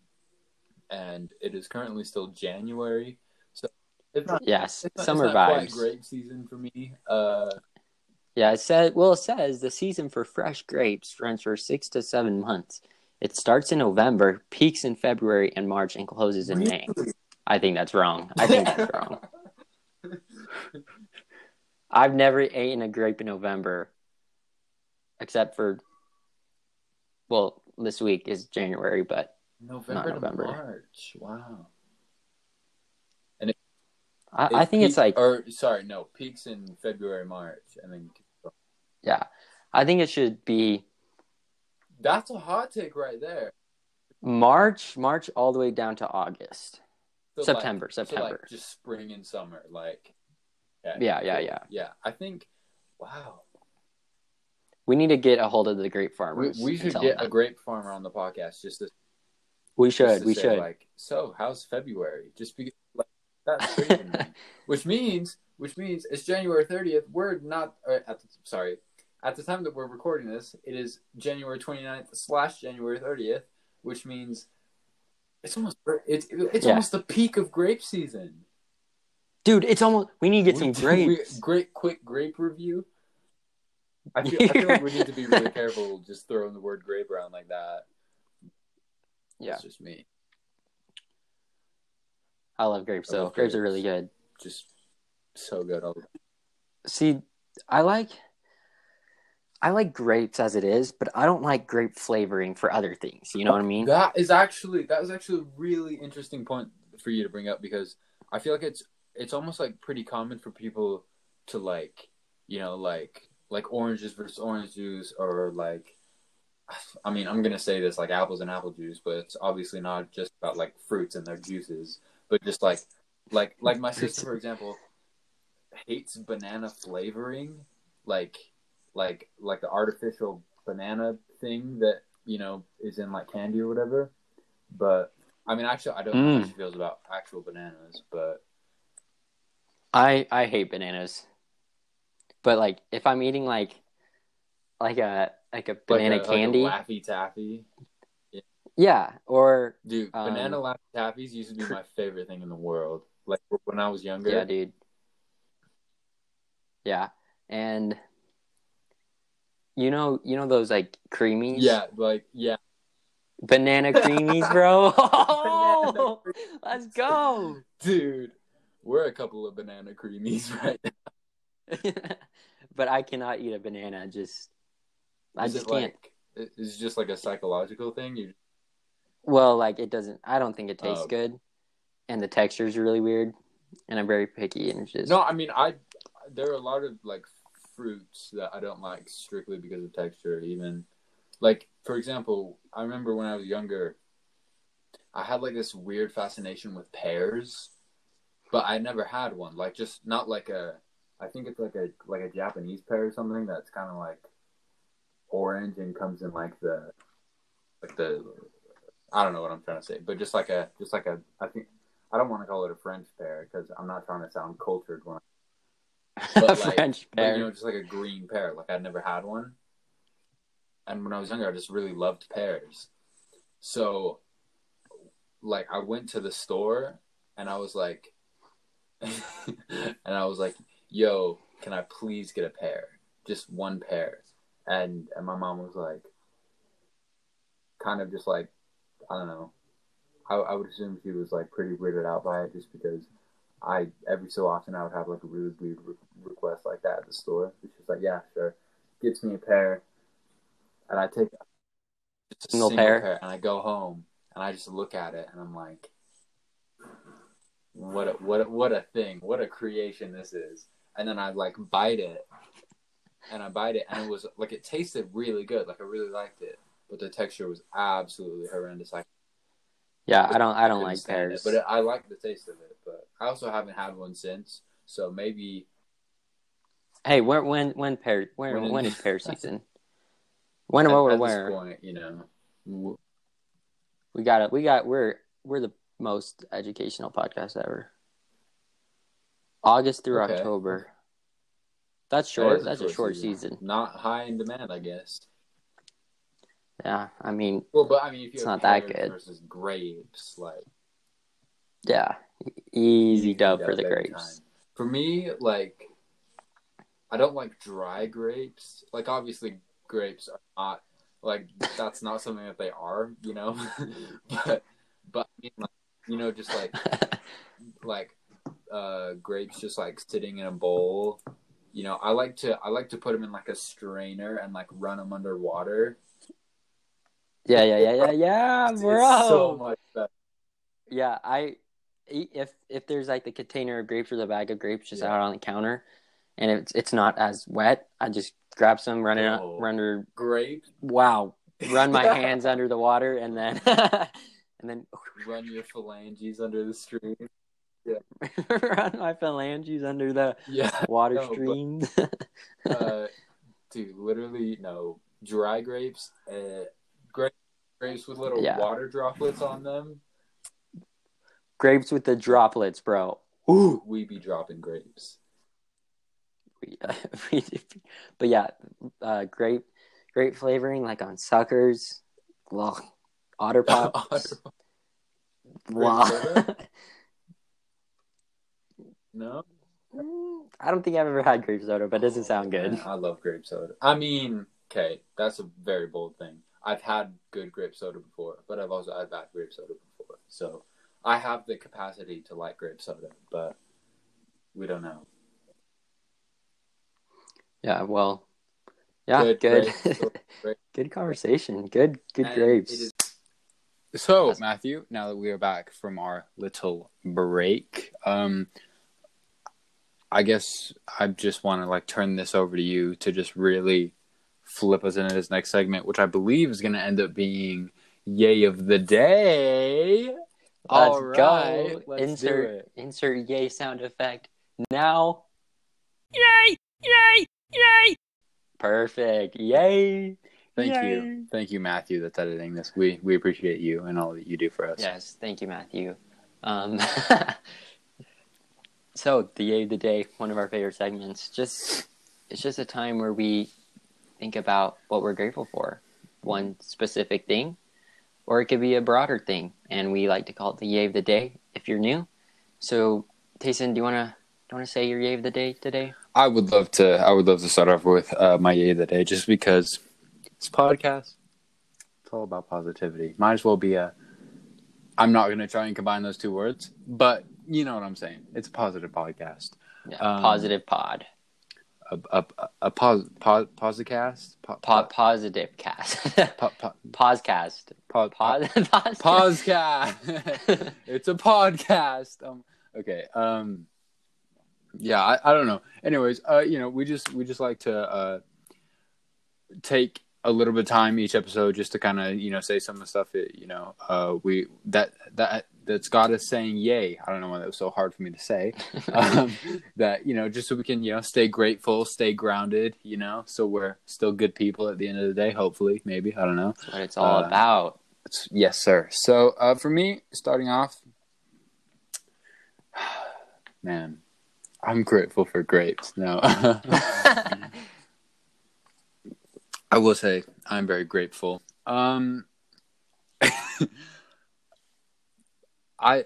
And it is currently still January, so it's not, Yes, it's not, summer it's vibes. grape season for me. Uh, Yeah, it said. Well, it says the season for fresh grapes runs for six to seven months. It starts in November, peaks in February and March, and closes in May. I think that's wrong. I think that's wrong. I've never eaten a grape in November, except for, well, this week is January, but November, November. to March. Wow. I, It I think it's like, or sorry, no, peaks in February, March, and then yeah, I think it should be that's a hot take right there. March, March all the way down to August. So, September, like, so, September. like, just spring and summer, like. Yeah, yeah, cool. yeah. Yeah, I think. Wow. We need to get a hold of the grape We, farmers. we and should get them. a grape farmer on the podcast just to, We should. to We say, should. Like, so how's February? Just because like, that's crazy me. Which means, which means it's January thirtieth. We're not uh, at the, sorry. At the time that we're recording this, it is January 29th slash January thirtieth, which means it's almost it's it's Yeah. almost the peak of grape season. Dude, it's almost. We need to get We- some grapes. we- great quick grape review. I feel, I feel like we need to be really careful just throwing the word grape around like that. Yeah. It's just me. I love grapes, I though. love Grapes are really good. Just so good. I'll- See, I like. I like grapes as it is, but I don't like grape flavoring for other things. You know what I mean? That is actually that was actually a really interesting point for you to bring up because I feel like it's it's almost like pretty common for people to like you know like like oranges versus orange juice or like I mean I'm gonna say this like apples and apple juice, but it's obviously not just about like fruits and their juices, but just like like like my sister for example hates banana flavoring like like like the artificial banana thing that you know is in like candy or whatever. But i mean actually i don't know how Mm. she feels about actual bananas but I I hate bananas, but like if I'm eating like like a like a banana like a, candy, like a laffy taffy? Yeah, or dude Um, banana laffy taffies used to be my favorite thing in the world. Like when i was younger yeah, dude, yeah, and you know you know those like creamies, yeah like yeah banana creamies, bro. Creamies. let's go. dude we're a couple of banana creamies right now but I cannot eat a banana. Just I Is just can't. like it's just like a psychological thing you Well, like it doesn't. I don't think it tastes Oh. good, and the texture is really weird. And I'm very picky, and it's just No, I mean I. There are a lot of like fruits that I don't like strictly because of texture. Even like for example, I remember when I was younger, I had like this weird fascination with pears, but I never had one. Like just not like a. I think it's like a like a Japanese pear or something that's kind of like orange and comes in like the like the I don't know what I'm trying to say, but just like a just like a I think I don't want to call it a French pear because I'm not trying to sound cultured when a but like, French but, pear. you know, just like a green pear. Like I'd never had one, and when I was younger, I just really loved pears. So, like, I went to the store and I was like, and I was like, "Yo, can I please get a pear? Just one pear?" And and my mom was like, kind of just like, I don't know. I, I would assume she was like pretty weirded out by it just because I every so often I would have like a really weird re- request like that at the store. She's like, yeah, sure, gets me a pair, and I take just a Single single, pair? pair. and I go home and I just look at it and I'm like, what a what a, what a thing, what a creation this is. And then I like bite it, and I bite it, and it was like it tasted really good, like I really liked it, but the texture was absolutely horrendous. I yeah, I don't. I don't like pears. it, but I like the taste of it. But I also haven't had one since, so maybe hey, where, when when pear when When- when is pear season? When or where? this point, you know, We got it. We got. We're we're the most educational podcast ever. August through Okay. October. That's that short. is That's a short season. Not high in demand, I guess. Yeah, I mean, Well, but I mean, if It's not that good. versus grapes, like yeah, easy dub for the grapes. time. For me, like, I don't like dry grapes. Like, obviously, grapes are not like that's not something that they are, you know. but but I mean, like, you know, just like like uh grapes just like sitting in a bowl. You know, I like to I like to put them in like a strainer and like run them underwater. Yeah, yeah, yeah, yeah, yeah, bro. So much better. Yeah, I if if there's like the container of grapes or the bag of grapes just Yeah. out on the counter, and it's it's not as wet, I just grab some, run it, Oh. run under, Grapes, wow, run my hands under the water, and then and then run your phalanges under the stream. Yeah. run my phalanges under the Yeah, water No, but- streams. uh, dude, literally no dry grapes. Uh, gra- grapes with little Yeah. water droplets on them. grapes with the droplets, bro. Ooh, we be dropping grapes. but yeah, uh, grape grape flavoring like on suckers, well, otter pops. Wow. No, I don't think I've ever had grape soda, but it doesn't sound good. Man, I love grape soda. I mean, okay, that's a very bold thing. I've had good grape soda before, but I've also had bad grape soda before. So I have the capacity to like grape soda, but we don't know. Yeah, well, yeah, Good good, grapes, great. good conversation. Good, good And grapes. it is- So, That's- Matthew, now that we are back from our little break, um, I guess I just want to like turn this over to you to just really flip us into this next segment, which I believe is going to end up being Yay of the Day. Let's All go. let's do insert it. insert yay sound effect now. Yay! Yay! Yay! Perfect. Yay. Thank Yay. you, thank you, Matthew. That's editing this. We we appreciate you and all that you do for us. Yes, thank you, Matthew. Um, so the yay of the day, one of our favorite segments. Just it's just a time where we think about what we're grateful for, one specific thing, or it could be a broader thing, and we like to call it the yay of the day. If you're new, so Tayson, do you wanna do you wanna say your yay of the day today? I would love to. I would love to start off with uh, my yay of the day, just because it's a podcast. It's all about positivity. Might as well be a. I'm not going to try and combine those two words, but you know what I'm saying. It's a positive podcast. Yeah, Um, positive pod, A a a, pos, pos, posicast. Po, pod, positive cast, po, po, po, Pause podcast. it's a podcast. Um, okay. Um, yeah, I, I don't know. Anyways, uh, you know, we just we just like to uh, take a little bit of time each episode just to kind of you know say some of the stuff that you know uh, we that that that's got us saying yay. I don't know why that was so hard for me to say. um, that you know just so we can you know stay grateful, stay grounded. You know, so we're still good people at the end of the day. Hopefully, maybe I don't know. That's what it's all Uh, about. Yes, sir. So uh, for me, starting off, man, I'm grateful for grapes. No, I will say I'm very grateful. Um, I,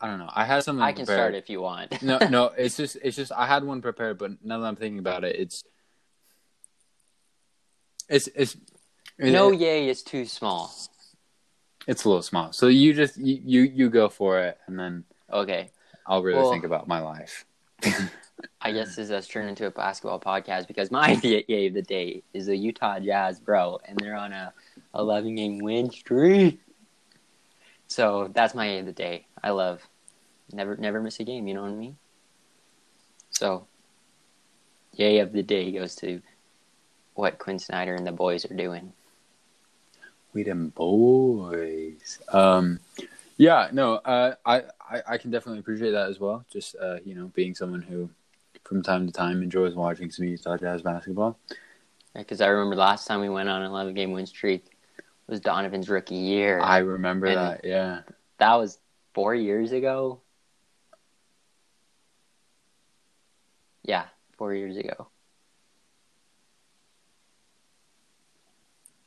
I don't know. I had something. I can prepared. start if you want. no, no. It's just, it's just. I had one prepared, but now that I'm thinking about it, it's, it's, it's. no yay is too small. It's a little small. So you just you you, you go for it, and then Okay. I'll really Well- think about my life. I guess this has turned into a basketball podcast because my yay of the day is the Utah Jazz, bro, and they're on a 11 game win streak. So that's my yay of the day. I love never never miss a game. You know what I mean? So yay of the day goes to what Quin Snyder and the boys are doing. We them boys. Um, yeah, no, uh, I, I I can definitely appreciate that as well. Just uh, you know, being someone who, from time to time, enjoys watching some Utah Jazz basketball. Because I remember last time we went on an 11 game win streak was Donovan's rookie year. I remember And- that. Yeah, that was four years ago. Yeah, four years ago.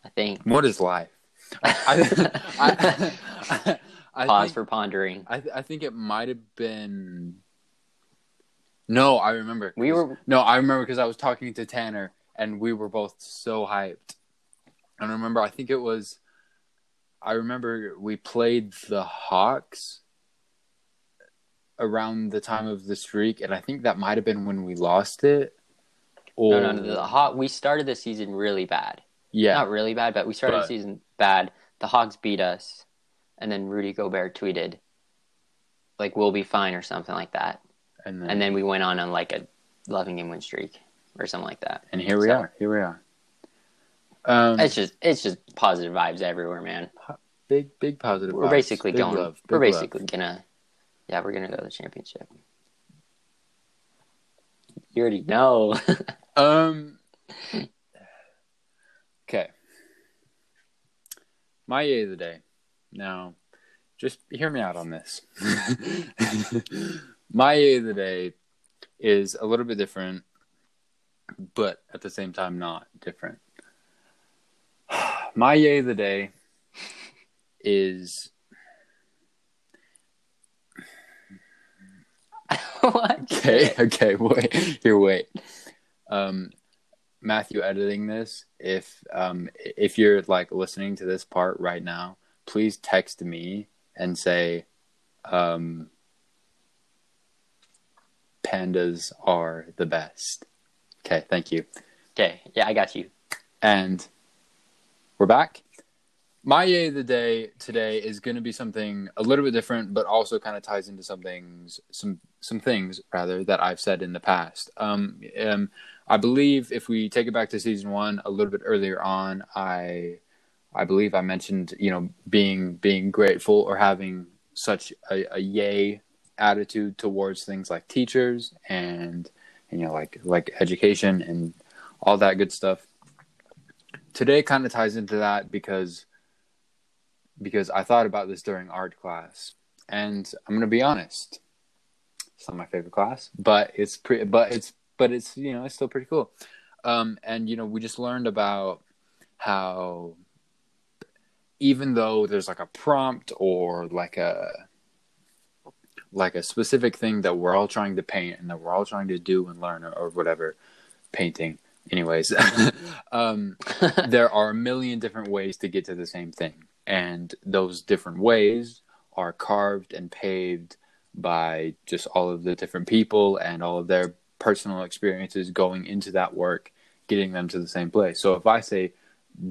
I think. what is life? I, I, I, I Pause think, for pondering. I, th- I think it might have been. No, I remember. We were No, I remember because I was talking to Tanner, and we were both so hyped. And I remember, I think it was, I remember we played the Hawks around the time of the streak, and I think that might have been when we lost it. Or, No, no, no. The Hawk. We started the season really bad. yeah, Not really bad, but we started But- the season bad. The Hawks beat us, and then Rudy Gobert tweeted, like, "We'll be fine" or something like that. and then, And then we went on on like a 11 game win streak or something like that. and here we so- are. Here we are. Um, It's just it's just positive vibes everywhere, man. big, big positive. We're vibes. basically Big going. love, we're big love. basically gonna. Yeah, we're gonna go to the championship. You already know. Um. Okay. My yay of the day. Now, just hear me out on this. My yay of the day is a little bit different, but at the same time not different. My yay of the day is okay. Okay, wait. Here, wait. Um, Matthew, editing this. If um, if you're like listening to this part right now, please text me and say, um, "Pandas are the best." Okay, thank you. Okay, yeah, I got you. And we're back. My yay of the day today is going to be something a little bit different, but also kind of ties into some things, some some things rather that I've said in the past. Um, um, I believe if we take it back to season one, a little bit earlier on, I I believe I mentioned you know being being grateful or having such a, a yay attitude towards things like teachers and you know like like education and all that good stuff. Today kind of ties into that because because I thought about this during art class, and I'm gonna be honest, it's not my favorite class, but it's pretty, but it's but it's you know it's still pretty cool, um, and you know we just learned about how even though there's like a prompt or like a like a specific thing that we're all trying to paint and that we're all trying to do and learn or, or whatever painting. Anyways um there are a million different ways to get to the same thing. And those different ways are carved and paved by just all of the different people and all of their personal experiences going into that work getting them to the same place. So if i say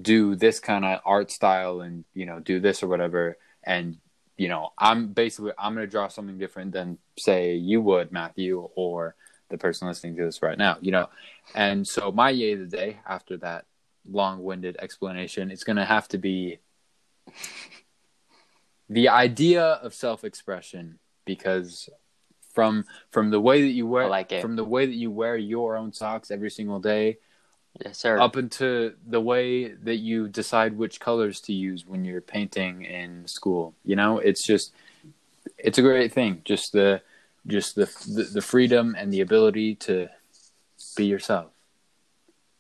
do this kind of art style and you know do this or whatever. And you know i'm basically i'm going to draw something different than say you would matthew or the person listening to this right now you know? And so my yay of the day after that long-winded explanation it's going to have to be the idea of self-expression. Because from from the way that you wear I like it. from the way that you wear your own socks every single day yes, sir. up into the way that you decide which colors to use when you're painting in school you know it's just it's a great thing just the just the the, the freedom and the ability to be yourself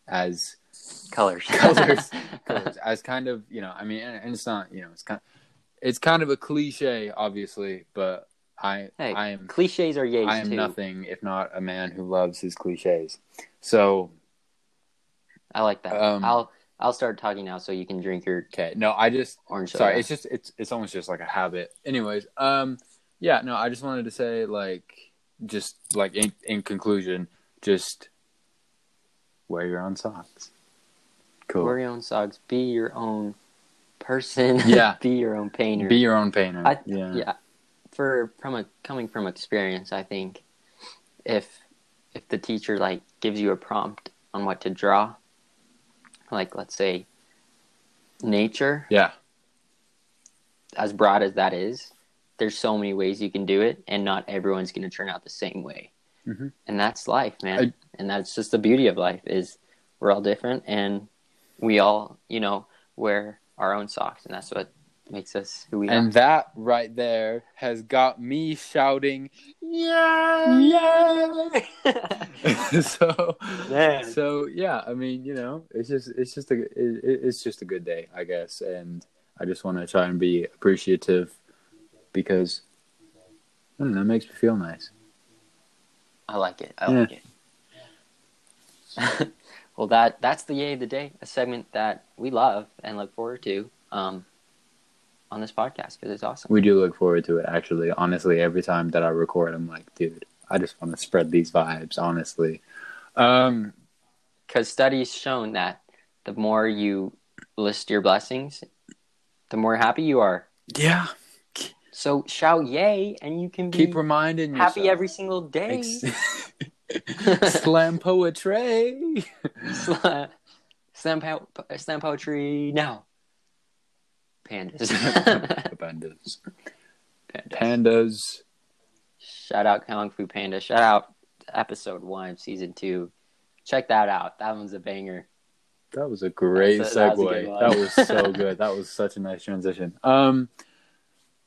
as colors. colors, colors as kind of you know i mean and and it's not you know it's kind of, it's kind of a cliche obviously but i Hey, i am cliches are yays i am too. nothing if not a man who loves his cliches so I like that. Um, I'll I'll start talking now so you can drink your okay no i just orange soda. sorry it's just it's it's almost just like a habit anyways um yeah no i just wanted to say like just like in, in conclusion just wear your own socks cool Wear your own socks. Be your own person. Yeah. be your own painter. be your own painter I, yeah yeah. For from a coming from experience, I think if if the teacher like gives you a prompt on what to draw, like let's say nature, yeah as broad as that is, there's so many ways you can do it, and not everyone's going to turn out the same way. Mhm. And that's life, man. I- and that's just the beauty of life is we're all different, and we all, you know, wear our own socks, and that's what makes us who we And that right there has got me shouting, yeah, yeah. so, Man. so yeah. I mean, you know, it's just, it's just a, it, it's just a good day, I guess. And I just want to try and be appreciative because, I don't know, it makes me feel nice. I like it. I Yeah. like it. Well, that that's the yay of the day, a segment that we love and look forward to um, on this podcast because it's awesome. We do look forward to it. Actually, honestly, every time that I record, I'm like, dude, I just want to spread these vibes. Honestly, um, Because studies shown that the more you list your blessings, the more happy you are. yeah. So shout yay, and you can be Keep reminding happy yourself. every single day. Ex- Slam poetry. Slam, slam, po- slam poetry now. Pandas. Pandas. Pandas. Pandas. Shout out Kung Fu Panda. Shout out episode one, season two. Check that out. That one's a banger. That was a great a- that was segue. that was so good. That was such a nice transition. Um,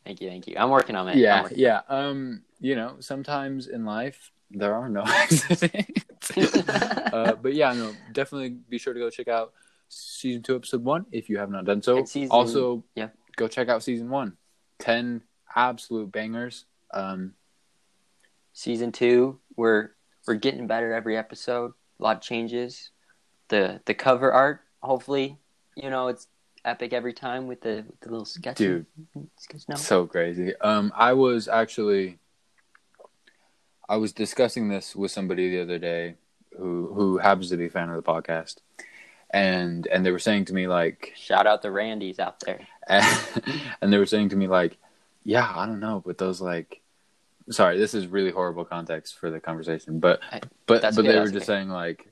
Thank you, thank you. I'm working on it. Yeah, yeah. Um, you know, sometimes in life there are no accidents. uh, but yeah, no, definitely be sure to go check out season two, episode one if you have not done so. Season- also, yeah. go check out season one. Ten absolute bangers. Um, season two, we're we're getting better every episode. A lot of changes. The the cover art, hopefully, you know, it's epic every time with the with the little sketch. Dude. sketch note. So crazy. Um, I was actually, I was discussing this with somebody the other day who who happens to be a fan of the podcast, and and they were saying to me like, Shout out the Randys out there. and they were saying to me like, yeah, I don't know, but those like, sorry, this is really horrible context for the conversation, but I- but but okay, they were just saying like,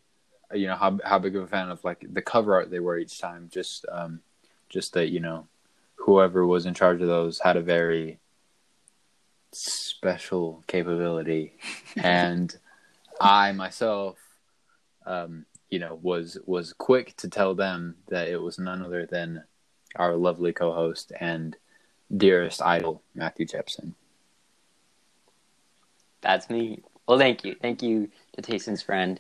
you know how how big of a fan of like the cover art they were each time, just um, just that you know, whoever was in charge of those had a very special capability, and I myself, um, you know, was was quick to tell them that it was none other than our lovely co-host and dearest idol Matthew Jepson. That's me. Well, thank you, thank you to Tayson's friend,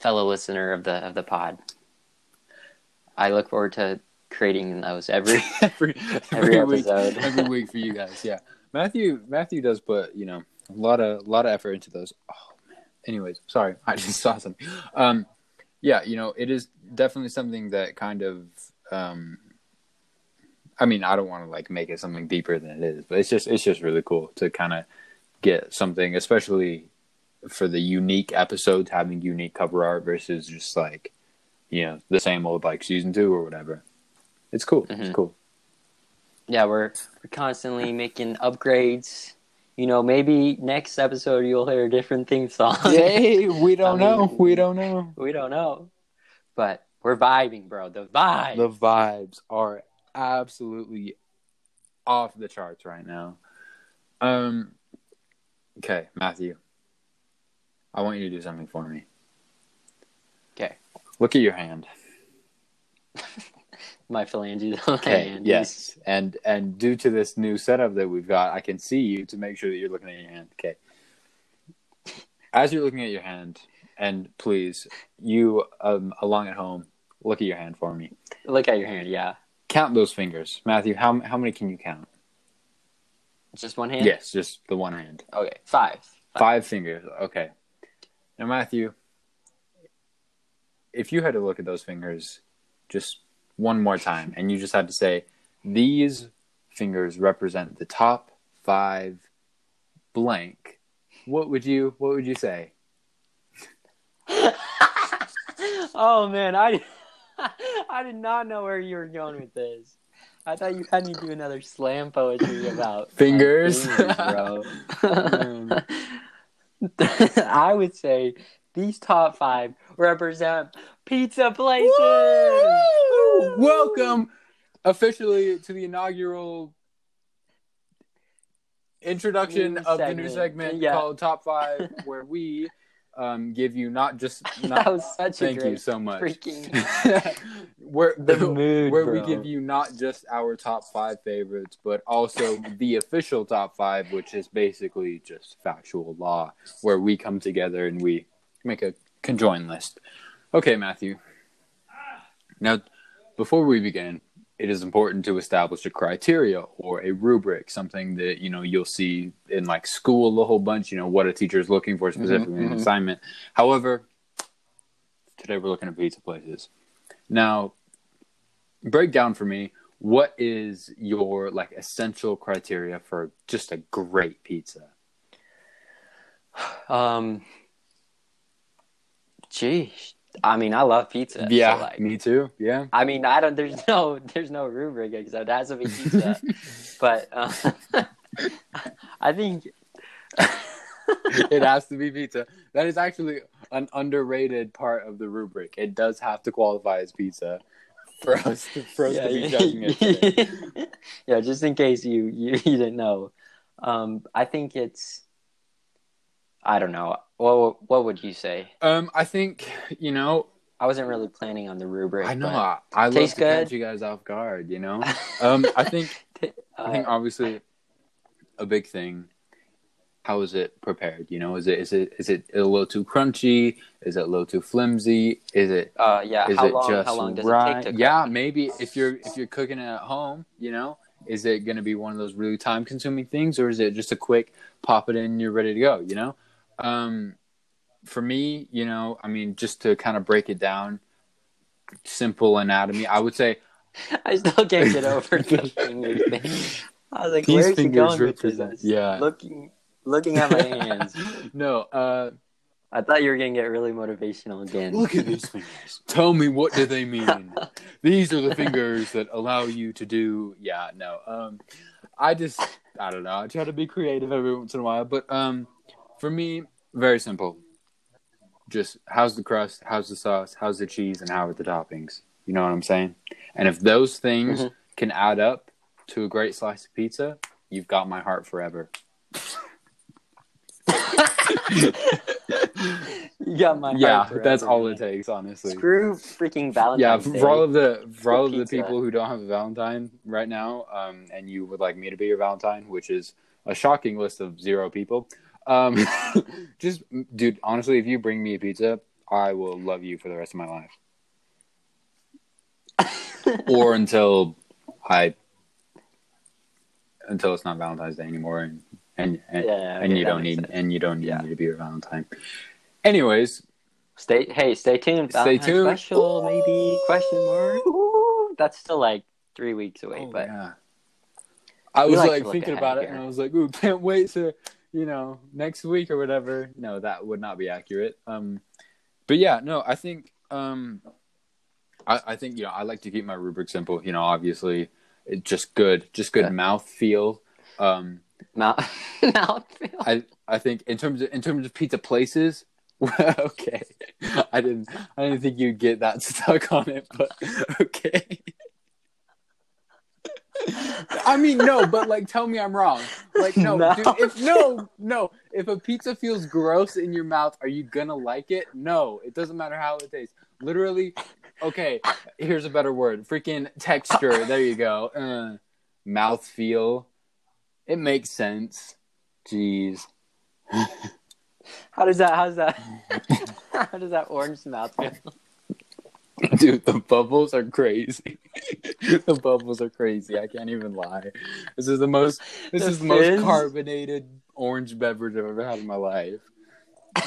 fellow listener of the of the pod. I look forward to creating those every every Every week, episode. every week for you guys. Yeah, Matthew Matthew does put you know a lot of a lot of effort into those. Oh. Anyways, sorry, I just saw something. Um, yeah, you know, it is definitely something that kind of. Um, I mean, I don't want to like make it something deeper than it is, but it's just it's just really cool to kind of get something, especially for the unique episodes having unique cover art versus just like you know the same old like season two or whatever. It's cool. It's Mhm. cool. yeah, we're we're constantly making upgrades. You know, maybe next episode you'll hear a different theme song. Yay, we don't I mean- know. We don't know. we don't know, but we're vibing, bro. The vibe. The vibes are absolutely off the charts right now. Um okay, Matthew. I want you to do something for me. Okay. Look at your hand. My phalanges Okay. hand. Yes. And and due to this new setup that we've got, I can see you to make sure that you're looking at your hand. Okay. As you're looking at your hand, and please, you um, along at home, look at your hand for me. Look at your hand. Yeah, Count those fingers, Matthew. How how many can you count? just one hand. Yes, just the one hand. Okay, five. Five fingers. Okay. Now, Matthew, if you had to look at those fingers just one more time, and you just have to say, these fingers represent the top five blank, what would you what would you say? oh man, I I did not know where you were going with this. I thought you had me do another slam poetry about Fingers. fingers, bro. Mm. I would say these top five represent pizza places. Woo! Welcome officially to the inaugural introduction New of the new segment. segment Yeah. called Top Five, where we um, give you not just that was such a Thank great you so much. freaking where the mood, where bro. we give you not just our top five favorites, but also the official top five, which is basically just factual law, where we come together and we make a conjoined list. Okay, Matthew. Now, before we begin, it is important to establish a criteria or a rubric, something that you know you'll see in like school a whole bunch. You know what a teacher is looking for specifically in an mhm. assignment. However, today we're looking at pizza places. Now, break down for me what is your like essential criteria for just a great pizza. Um, gee, I mean, I love pizza. yeah, so, like, me too. Yeah. I mean, I don't. There's no, there's no rubric except it has to be pizza. but uh, I think it has to be pizza. That is actually an underrated part of the rubric. It does have to qualify as pizza for us to, for us to be judging it. Yeah, just in case you, you you didn't know, um, I think it's. I don't know. What what would you say? Um, I think you know. I wasn't really planning on the rubric. I know. I, I love to catch you guys off guard. You know. Um, I think I think obviously a big thing. How is it prepared? You know, is it is it is it a little too crunchy? Is it a little too flimsy? Is it uh, yeah. is how it long? just How long does right? it take to cook? yeah, maybe if you're if you're cooking it at home, you know, is it going to be one of those really time consuming things, or is it just a quick pop it in, you're ready to go? You know, um, for me, you know, I mean, just to kind of break it down, simple anatomy, I would say I still can't get over the finger thing. I was like, These where's he fingers going with represent- this? yeah. Looking, looking at my hands. no. Uh, I thought you were gonna get really motivational again. Look at these fingers. Tell me what do they mean? these are the fingers that allow you to do yeah, no. Um I just I don't know. I try to be creative every once in a while, but um for me very simple. Just how's the crust, how's the sauce, how's the cheese and how are the toppings? You know what I'm saying? And if those things Mhm. can add up to a great slice of pizza, you've got my heart forever. you got my yeah, that's all it takes, honestly. Screw freaking Valentine's yeah Day. for all of the for all of the pizza. people who don't have a valentine right now um and you would like me to be your valentine which is a shocking list of zero people um just dude honestly if you bring me a pizza i will love you for the rest of my life or until i until it's not valentine's day anymore and and and, Yeah, and okay, you don't need sense. and you don't need Yeah. me to be your valentine anyways Stay, hey, stay tuned. Stay Valentine's tuned. Special, maybe? Question mark. Ooh, that's still like three weeks away, Oh, but yeah. I was like like, thinking about it, here. and I was like, "Ooh, can't wait to, you know, next week or whatever." No, that would not be accurate. Um, but yeah, no, I think, um, I, I think you know, I like to keep my rubric simple. You know, obviously, it just good, just good Yeah. mouth feel. Um, mouth, mouthfeel. I I think in terms of in terms of pizza places. okay, I didn't I didn't think you'd get that stuck on it, but okay. I mean, no, but like, tell me I'm wrong. Like, no, No. Dude, if no, no, if a pizza feels gross in your mouth, are you gonna like it? No, it doesn't matter how it tastes. Literally, okay. Here's a better word: freaking texture. There you go. Uh, mouth feel. It makes sense. Jeez. How does that? How's that? how does that orange mouth feel? Dude, the bubbles are crazy. the bubbles are crazy. I can't even lie. This is the most this The is the most carbonated orange beverage I've ever had in my life.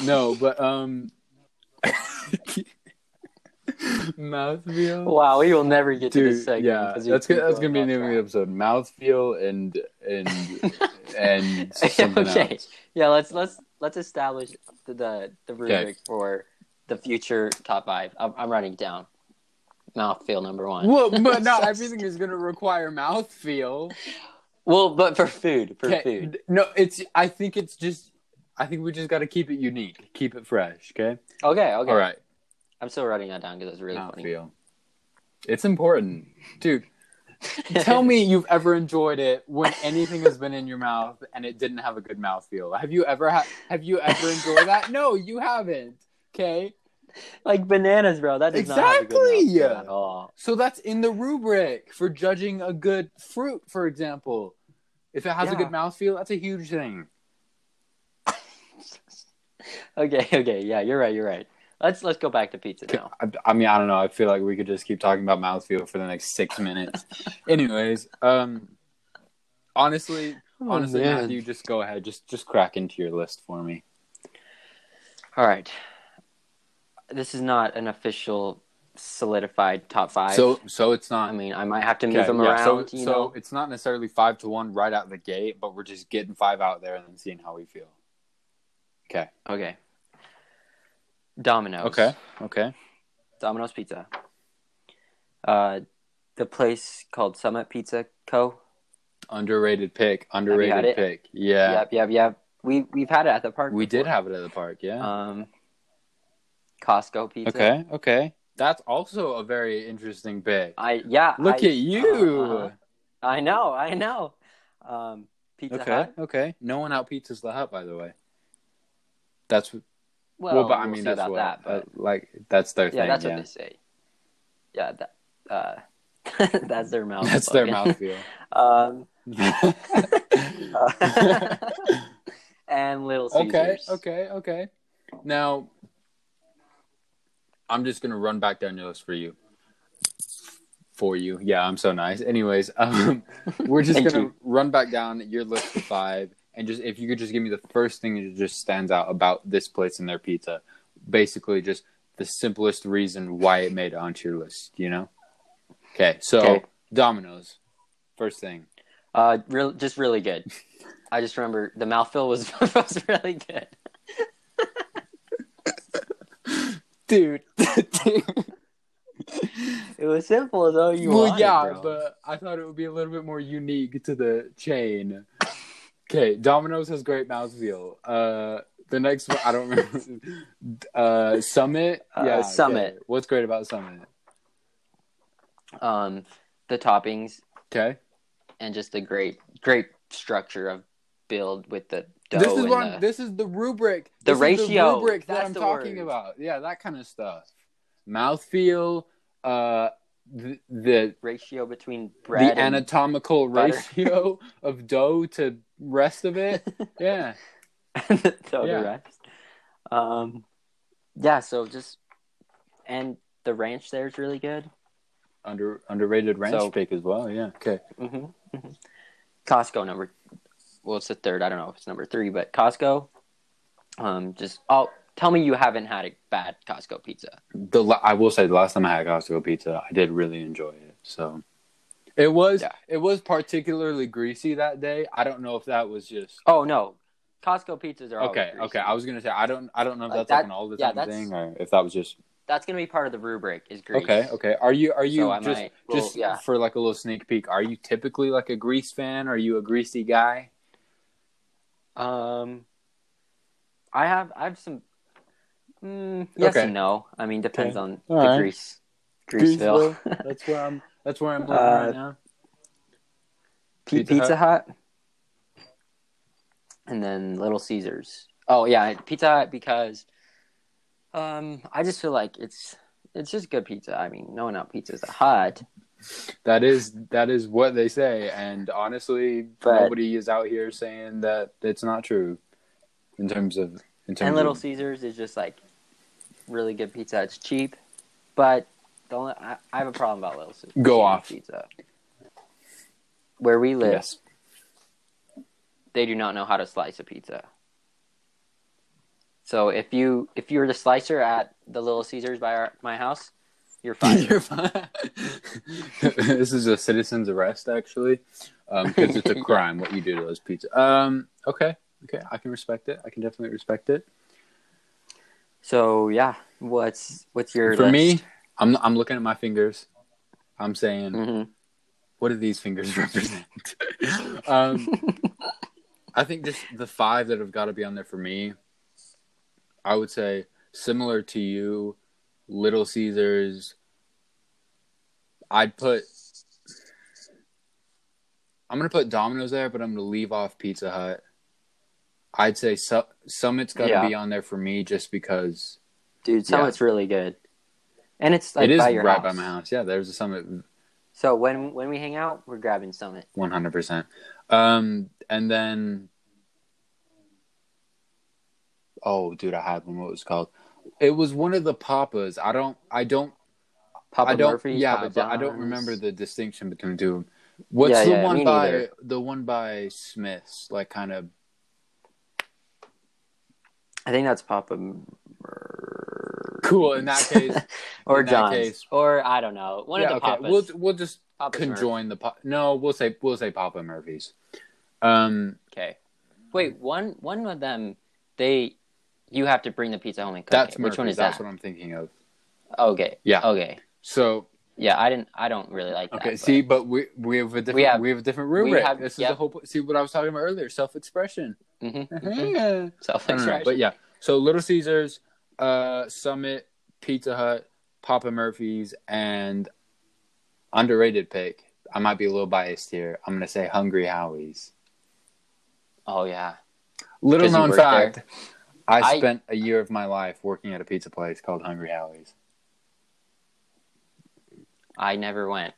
No, but um mouthfeel. Wow, we will never get to this Dude, segment. yeah, that's gonna, that's gonna be the name of the episode. Mouthfeel and and and something okay. else. Yeah, let's let's let's establish the the, the rubric for the future top five. I'm, I'm writing it down. Mouthfeel number one. Well, but not everything is gonna require mouthfeel. Well, but for food, for food. No, it's. I think it's just. I think we just got to keep it unique, keep it fresh. Okay. Okay, okay. All right. I'm still writing that down because it's really funny. Mouthfeel. It's important, dude. Tell me you've ever enjoyed it when anything has been in your mouth and it didn't have a good mouthfeel. Have you ever had? Have you ever enjoyed that? No, you haven't. Okay. like bananas, bro. That does not have a Exactly. good at all. So that's in the rubric for judging a good fruit, for example. If it has a Yeah. good mouthfeel, that's a huge thing. Okay, okay, yeah, you're right, you're right. Let's let's go back to pizza now. I, I mean, I don't know. I feel like we could just keep talking about mouthfeel for the next six minutes. Anyways, um, honestly, honestly, Oh, man. Matthew, just go ahead. Just just crack into your list for me. All right. This is not an official solidified top five. So so it's not I mean, I might have to move Okay, them yeah, around. So, so know, it's not necessarily five to one right out the gate, but we're just getting five out there and then seeing how we feel. Okay. okay. Domino's. Okay. Okay. Domino's Pizza. Uh, the place called Summit Pizza Co. Underrated pick. Underrated pick. Yeah. Yep, yep, yep. We we've had it at the park. We did have it at the park. Yeah. Um, Costco Pizza. okay. Okay. That's also a very interesting bit. I yeah. Look I, at you. uh, I know. I know. Um, Pizza okay. Hut. Okay. No one out pizzas the hut, by the way. That's Well, well, but I we'll mean that's about what that. But uh, like that's their yeah, thing. that's yeah. what they say. Yeah, that. Uh, that's their mouth. That's their slogan. mouthfeel. Um, and Little Caesars. Okay, okay, okay. Now, I'm just gonna run back down your list for you. For you, yeah, I'm so nice. Anyways, um, we're just gonna you. run back down your list of five, and just if you could just give me the first thing that just stands out about this place and their pizza, basically just the simplest reason why it made it onto your list. You know? Okay, so Okay. Domino's, first thing. Uh, real, just really good. I just remember the mouthfeel was was really good. Dude, It was simple though. You well, wanted, yeah, bro. but I thought it would be a little bit more unique to the chain. Okay, Domino's has great mouthfeel. Uh, the next one, I don't remember. Uh, Summit, Uh, yeah, Summit. okay. What's great about Summit? um, the toppings Okay, and just the great great structure of build with the dough. this is one. the- this is the rubric. The This is ratio. rubric that I'm talking word. about. Yeah, that kind of stuff. Mouthfeel, uh, the the, ratio between the bread and anatomical butter. ratio of dough to rest of it. Yeah. the Yeah. to rest. Um, yeah. So just and the ranch there is really good. Under underrated ranch So- pick as well. Yeah. Okay. hmm Costco number. Well, it's the third. I don't know if it's number three, but Costco. Um, just oh, tell me you haven't had a bad Costco pizza. The la- I will say the last time I had Costco pizza, I did really enjoy it. So it was Yeah. it was particularly greasy that day. I don't know if that was just Oh no, Costco pizzas are okay. Okay, I was gonna say I don't I don't know if Like that's like that- an all the yeah, time thing or if that was just That's gonna be part of the rubric. Is grease. okay. Okay, are you are you So just might- well, just yeah. for like a little sneak peek? Are you typically like a grease fan? Are you a greasy guy? Um, I have I have some. Mm, yes Okay. and no. I mean, depends Okay. on All the right. grease. Greaseville. that's where I'm. That's where I'm living Uh, right now. P- Pizza Pizza, Hut. and then Little Caesars. Oh yeah, Pizza Hut because um I just feel like it's it's just good pizza. I mean, no one out pizza's a hut. That is that is what they say, and honestly, But- nobody is out here saying that it's not true. In terms of in terms And Little of, Caesars is just like really good pizza. It's cheap, but the only I, I have a problem about Little Caesars. Go off. pizza. Where we live, yes, they do not know how to slice a pizza. So if you if you're the slicer at the Little Caesars by our, my house, you're fired. You're fine. this is a citizen's arrest, actually, because it's a crime what you do to those pizza. Um, okay, okay, I can respect it. I can definitely respect it. So yeah, what's what's your For me. I'm I'm looking at my fingers. I'm saying, Mhm. what do these fingers represent? um, I think just the five that have got to be on there for me. I would say similar to you, Little Caesars. I'd put. I'm gonna put Domino's there, but I'm gonna leave off Pizza Hut. I'd say Su- Summit's got to Yeah. be on there for me just because dude, Summit's really good, and it's like it is by your right house. by my house. Yeah, there's a Summit So when when we hang out, we're grabbing Summit. One hundred percent. Um, and then, oh, dude, I had one. What was called? It was one of the Papas. I don't. I don't. Papa I don't. Murphy's, yeah, Papa but I don't remember the distinction between the two. What's Yeah, the yeah, one by neither. the one by Smith's? Like kind of. I think that's Papa. Mur- cool. In that case, or John's, case- or I don't know, one yeah, of the okay. papas. We'll we'll just Papa's conjoin the. Pa- no, we'll say we'll say Papa Murphy's. Um, Okay. Wait, one one of them, they, you have to bring the pizza home and cook that's it. Which one is That's that? what I'm thinking of. Okay. Yeah. Okay. So Yeah, I didn't. I don't really like that. okay, but- see, but we we have a different we have, we have- a different we rubric. have- this is yep. the whole. See what I was talking about earlier, self expression. Mhm, mhm. Self don't know, expression. but yeah. So Little Caesars, uh, Summit, Pizza Hut, Papa Murphy's, and underrated pick. I might be a little biased here. I'm gonna say Hungry Howie's. Oh yeah. Little known fact: I, I- spent a year of my life working at a pizza place called Hungry Howie's. I never went.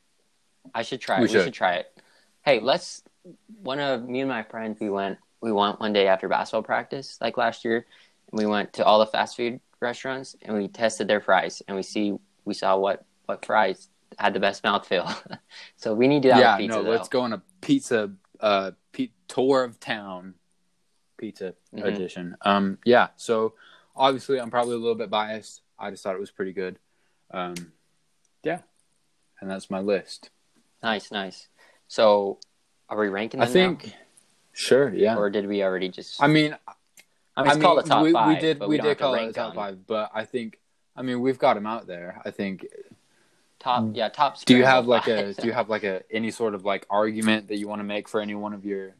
I should try. We We, should. should. try it. Hey, let's. One of me and my friends, we went. We went one day after basketball practice, like last year. And we went to all the fast food restaurants and we tested their fries, and we see we saw what what fries had the best mouthfeel. so we need to do that yeah, pizza. no, though. let's go on a pizza uh pe- tour of town pizza Mhm. edition. Um yeah, so obviously I'm probably a little bit biased. I just thought it was pretty good. Um yeah. And that's my list. Nice, nice. So, are we ranking I think sure, yeah. or did we already just? I mean, I mean, it's called a top we, five. we did but we, did call it a top. 5, but I think I mean, we've got them out there. I think Top, yeah, top. do you have like a do you have like a any sort of like argument that you want to make for any one of your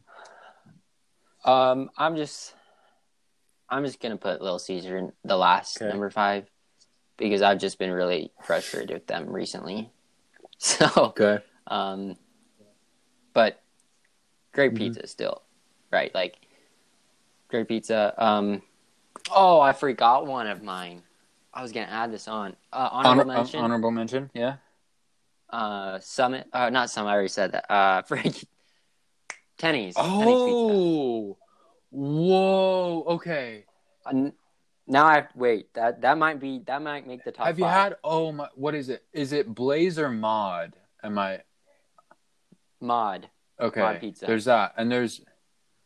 Um, I'm just, I'm just gonna put Little Caesar in the last Okay. number five because I've just been really frustrated with them recently. So, Okay. um, but great Mhm. pizza still, right? Like great pizza. Um, oh, I forgot one of mine. I was gonna add this on. Uh, honorable Honor- mention. honorable mention, yeah. uh, Summit. Uh, not Summit. I already said that. Uh, Frank. Tenny's. Tenny's. Oh, whoa. Okay. Uh, now I have wait. That that might be that might make the top. Have you five. had? Oh my. What is it? Is it Blaze or Mod? Am I mod? okay? Mod pizza. There's that, and there's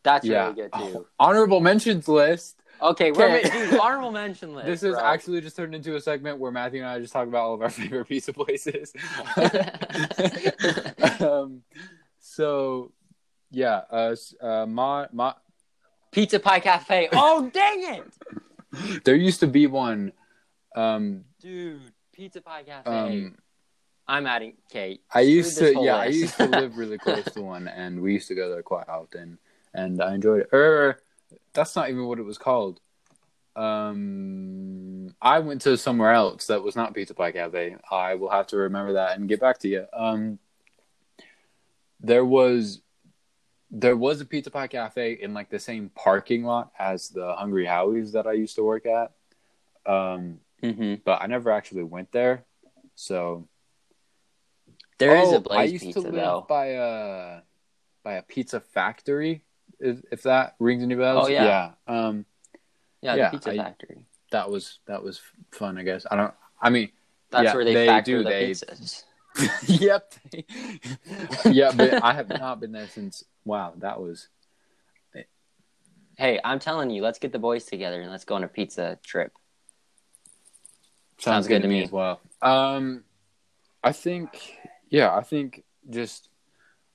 That's yeah. really good too. Oh, honorable mentions list. Okay, we're ma- dude, honorable mention list. This is bro. actually just turned into a segment where Matthew and I just talk about all of our favorite pizza places. um, so, yeah, uh, uh, Mod, Mod, Pizza Pie Cafe. Oh dang it, there used to be one. Um, dude! Pizza Pie Cafe. um, I'm adding Kate. I used to, yeah, I used to live really close to one, and we used to go there quite often, and I enjoyed it. Er, that's not even what it was called. Um, I went to somewhere else that was not Pizza Pie Cafe. I will have to remember that and get back to you. Um, there was, there was a Pizza Pie Cafe in like the same parking lot as the Hungry Howie's that I used to work at. Um, Mhm. but I never actually went there, so There is Oh, a Blaze I used Pizza to live though. by a by a pizza factory. If, if that rings any bells, Oh, yeah. Um, Yeah, yeah, the Pizza I- Factory. that was that was fun. I guess I don't. I mean, That's yeah, where they, they factor do, the they- pizzas. yep, yeah. But I have not been there since. Wow, that was Hey, I'm telling you, let's get the boys together and let's go on a pizza trip. sounds, good, to me as well. Um, I think, yeah, I think just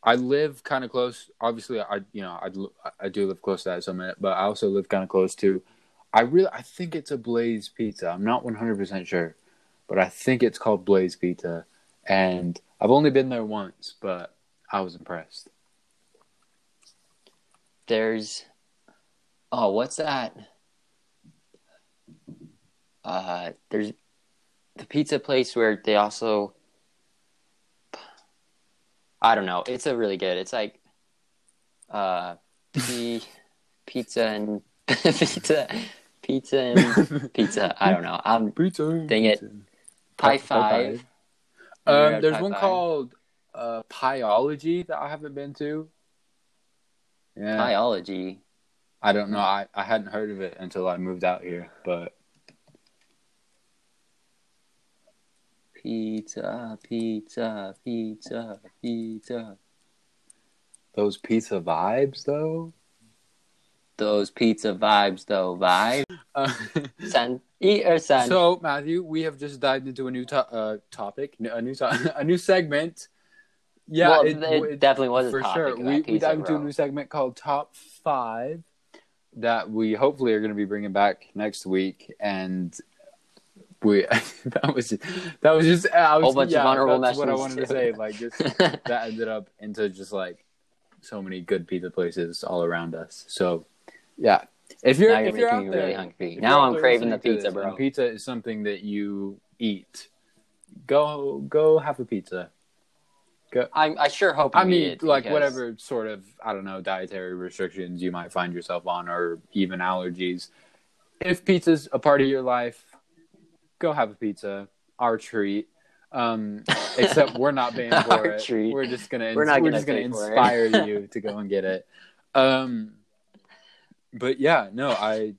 I live kind of close. Obviously, I you know I I do live close to that summit, but I also live kind of close to. I really I think it's a Blaze Pizza. I'm not 100 percent sure, but I think it's called Blaze Pizza, and I've only been there once, but I was impressed. There's oh, what's that? Uh there's the pizza place where they also I don't know. It's a really good. It's like uh p- pizza and pizza pizza and pizza. I don't know. I'm Pizza. Dang it. Pie Five. Um, there's Pie one Five. called uh, Pieology that I haven't been to. Yeah, biology. I don't know. I, I hadn't heard of it until I moved out here, but Pizza, pizza, pizza, pizza. those pizza vibes though. Those pizza vibes, though. Vibe. Uh, Send. Eat or send. so Matthew, we have just dived into a new to- uh, topic, a new to- a new segment. Yeah, well, it, it, it- definitely was a for sure. We, we dived into a new segment called Top Five that we hopefully are going to be bringing back next week, and we that was that was just I was, Whole bunch of yeah, honorable that's what I wanted to say. Like just that ended up into just like so many good pizza places all around us. So yeah, if you're if you're out there, really hungry. Now I'm craving the pizza, this bro. pizza is something that you eat. Go go have a pizza. I, I sure hope. I mean, like because- whatever sort of I don't know dietary restrictions you might find yourself on, or even allergies. If pizza's a part of your life, go have a pizza. Our treat. Um, except we're not paying for it. treat. We're just gonna We're not we're gonna just gonna pay for it. inspire you to go and get it. Um, but yeah, no, I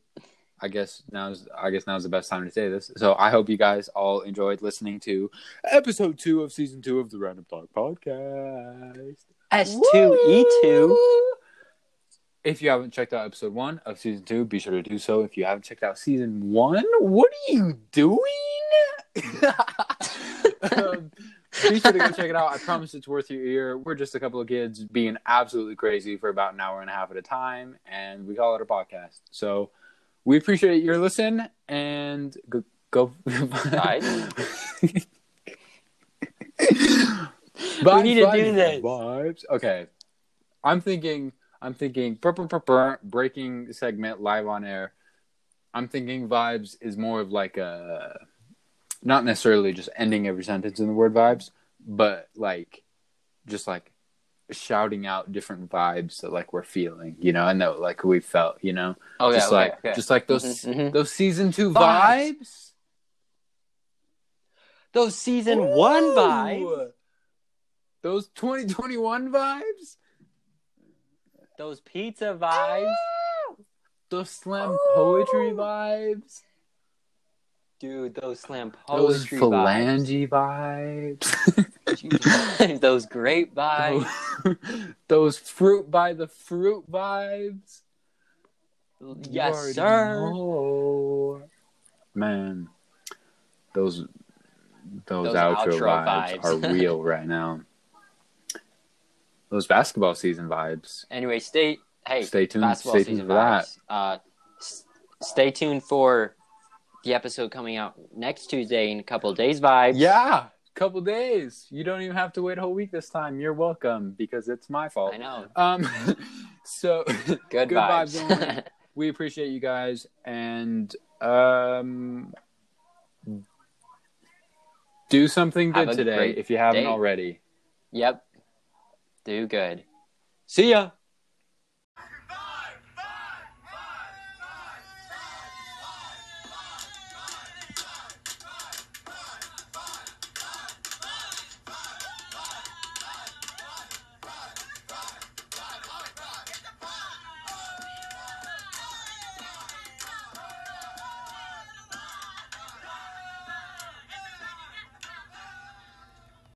I guess now's I guess now's the best time to say this. So I hope you guys all enjoyed listening to episode two of season two of the Random Talk podcast. S two E two. If you haven't checked out episode one of season two, be sure to do so. If you haven't checked out season one, what are you doing? um, be sure to go check it out. I promise it's worth your ear. We're just a couple of kids being absolutely crazy for about an hour and a half at a time, and we call it a podcast. So we appreciate your listen and go. go Guys. Vibes, need to do this. Vibes. Okay, I'm thinking. I'm thinking. brr, brr, brr, breaking segment live on air. I'm thinking vibes is more of like a, not necessarily just ending every sentence in the word vibes, but like, just like shouting out different vibes that like we're feeling, you know, and that like we felt, you know, Okay, just okay, like okay. just like those Mhm, mhm. those season two Vibes. vibes. Those season one vibes. Those 2021 vibes. Those pizza vibes. Those slam poetry vibes. Dude, those slam Those poetry vibes. phalange vibes. Dude, those grape vibes. Those fruit by the fruit vibes. Yes, sir. know. Man, those those, Those outro, outro vibes, vibes. are real right now. Those basketball season vibes. Anyway, stay. Hey, Stay tuned. basketball Stay tuned season for that. Uh, s- stay tuned for the episode coming out next Tuesday in a couple days. Vibes. Yeah, couple days. You don't even have to wait a whole week this time. You're welcome because it's my fault. I know. Um, so Good, Good vibes. vibes we appreciate you guys and um do something good today if you haven't day. already yep. Do good. See ya.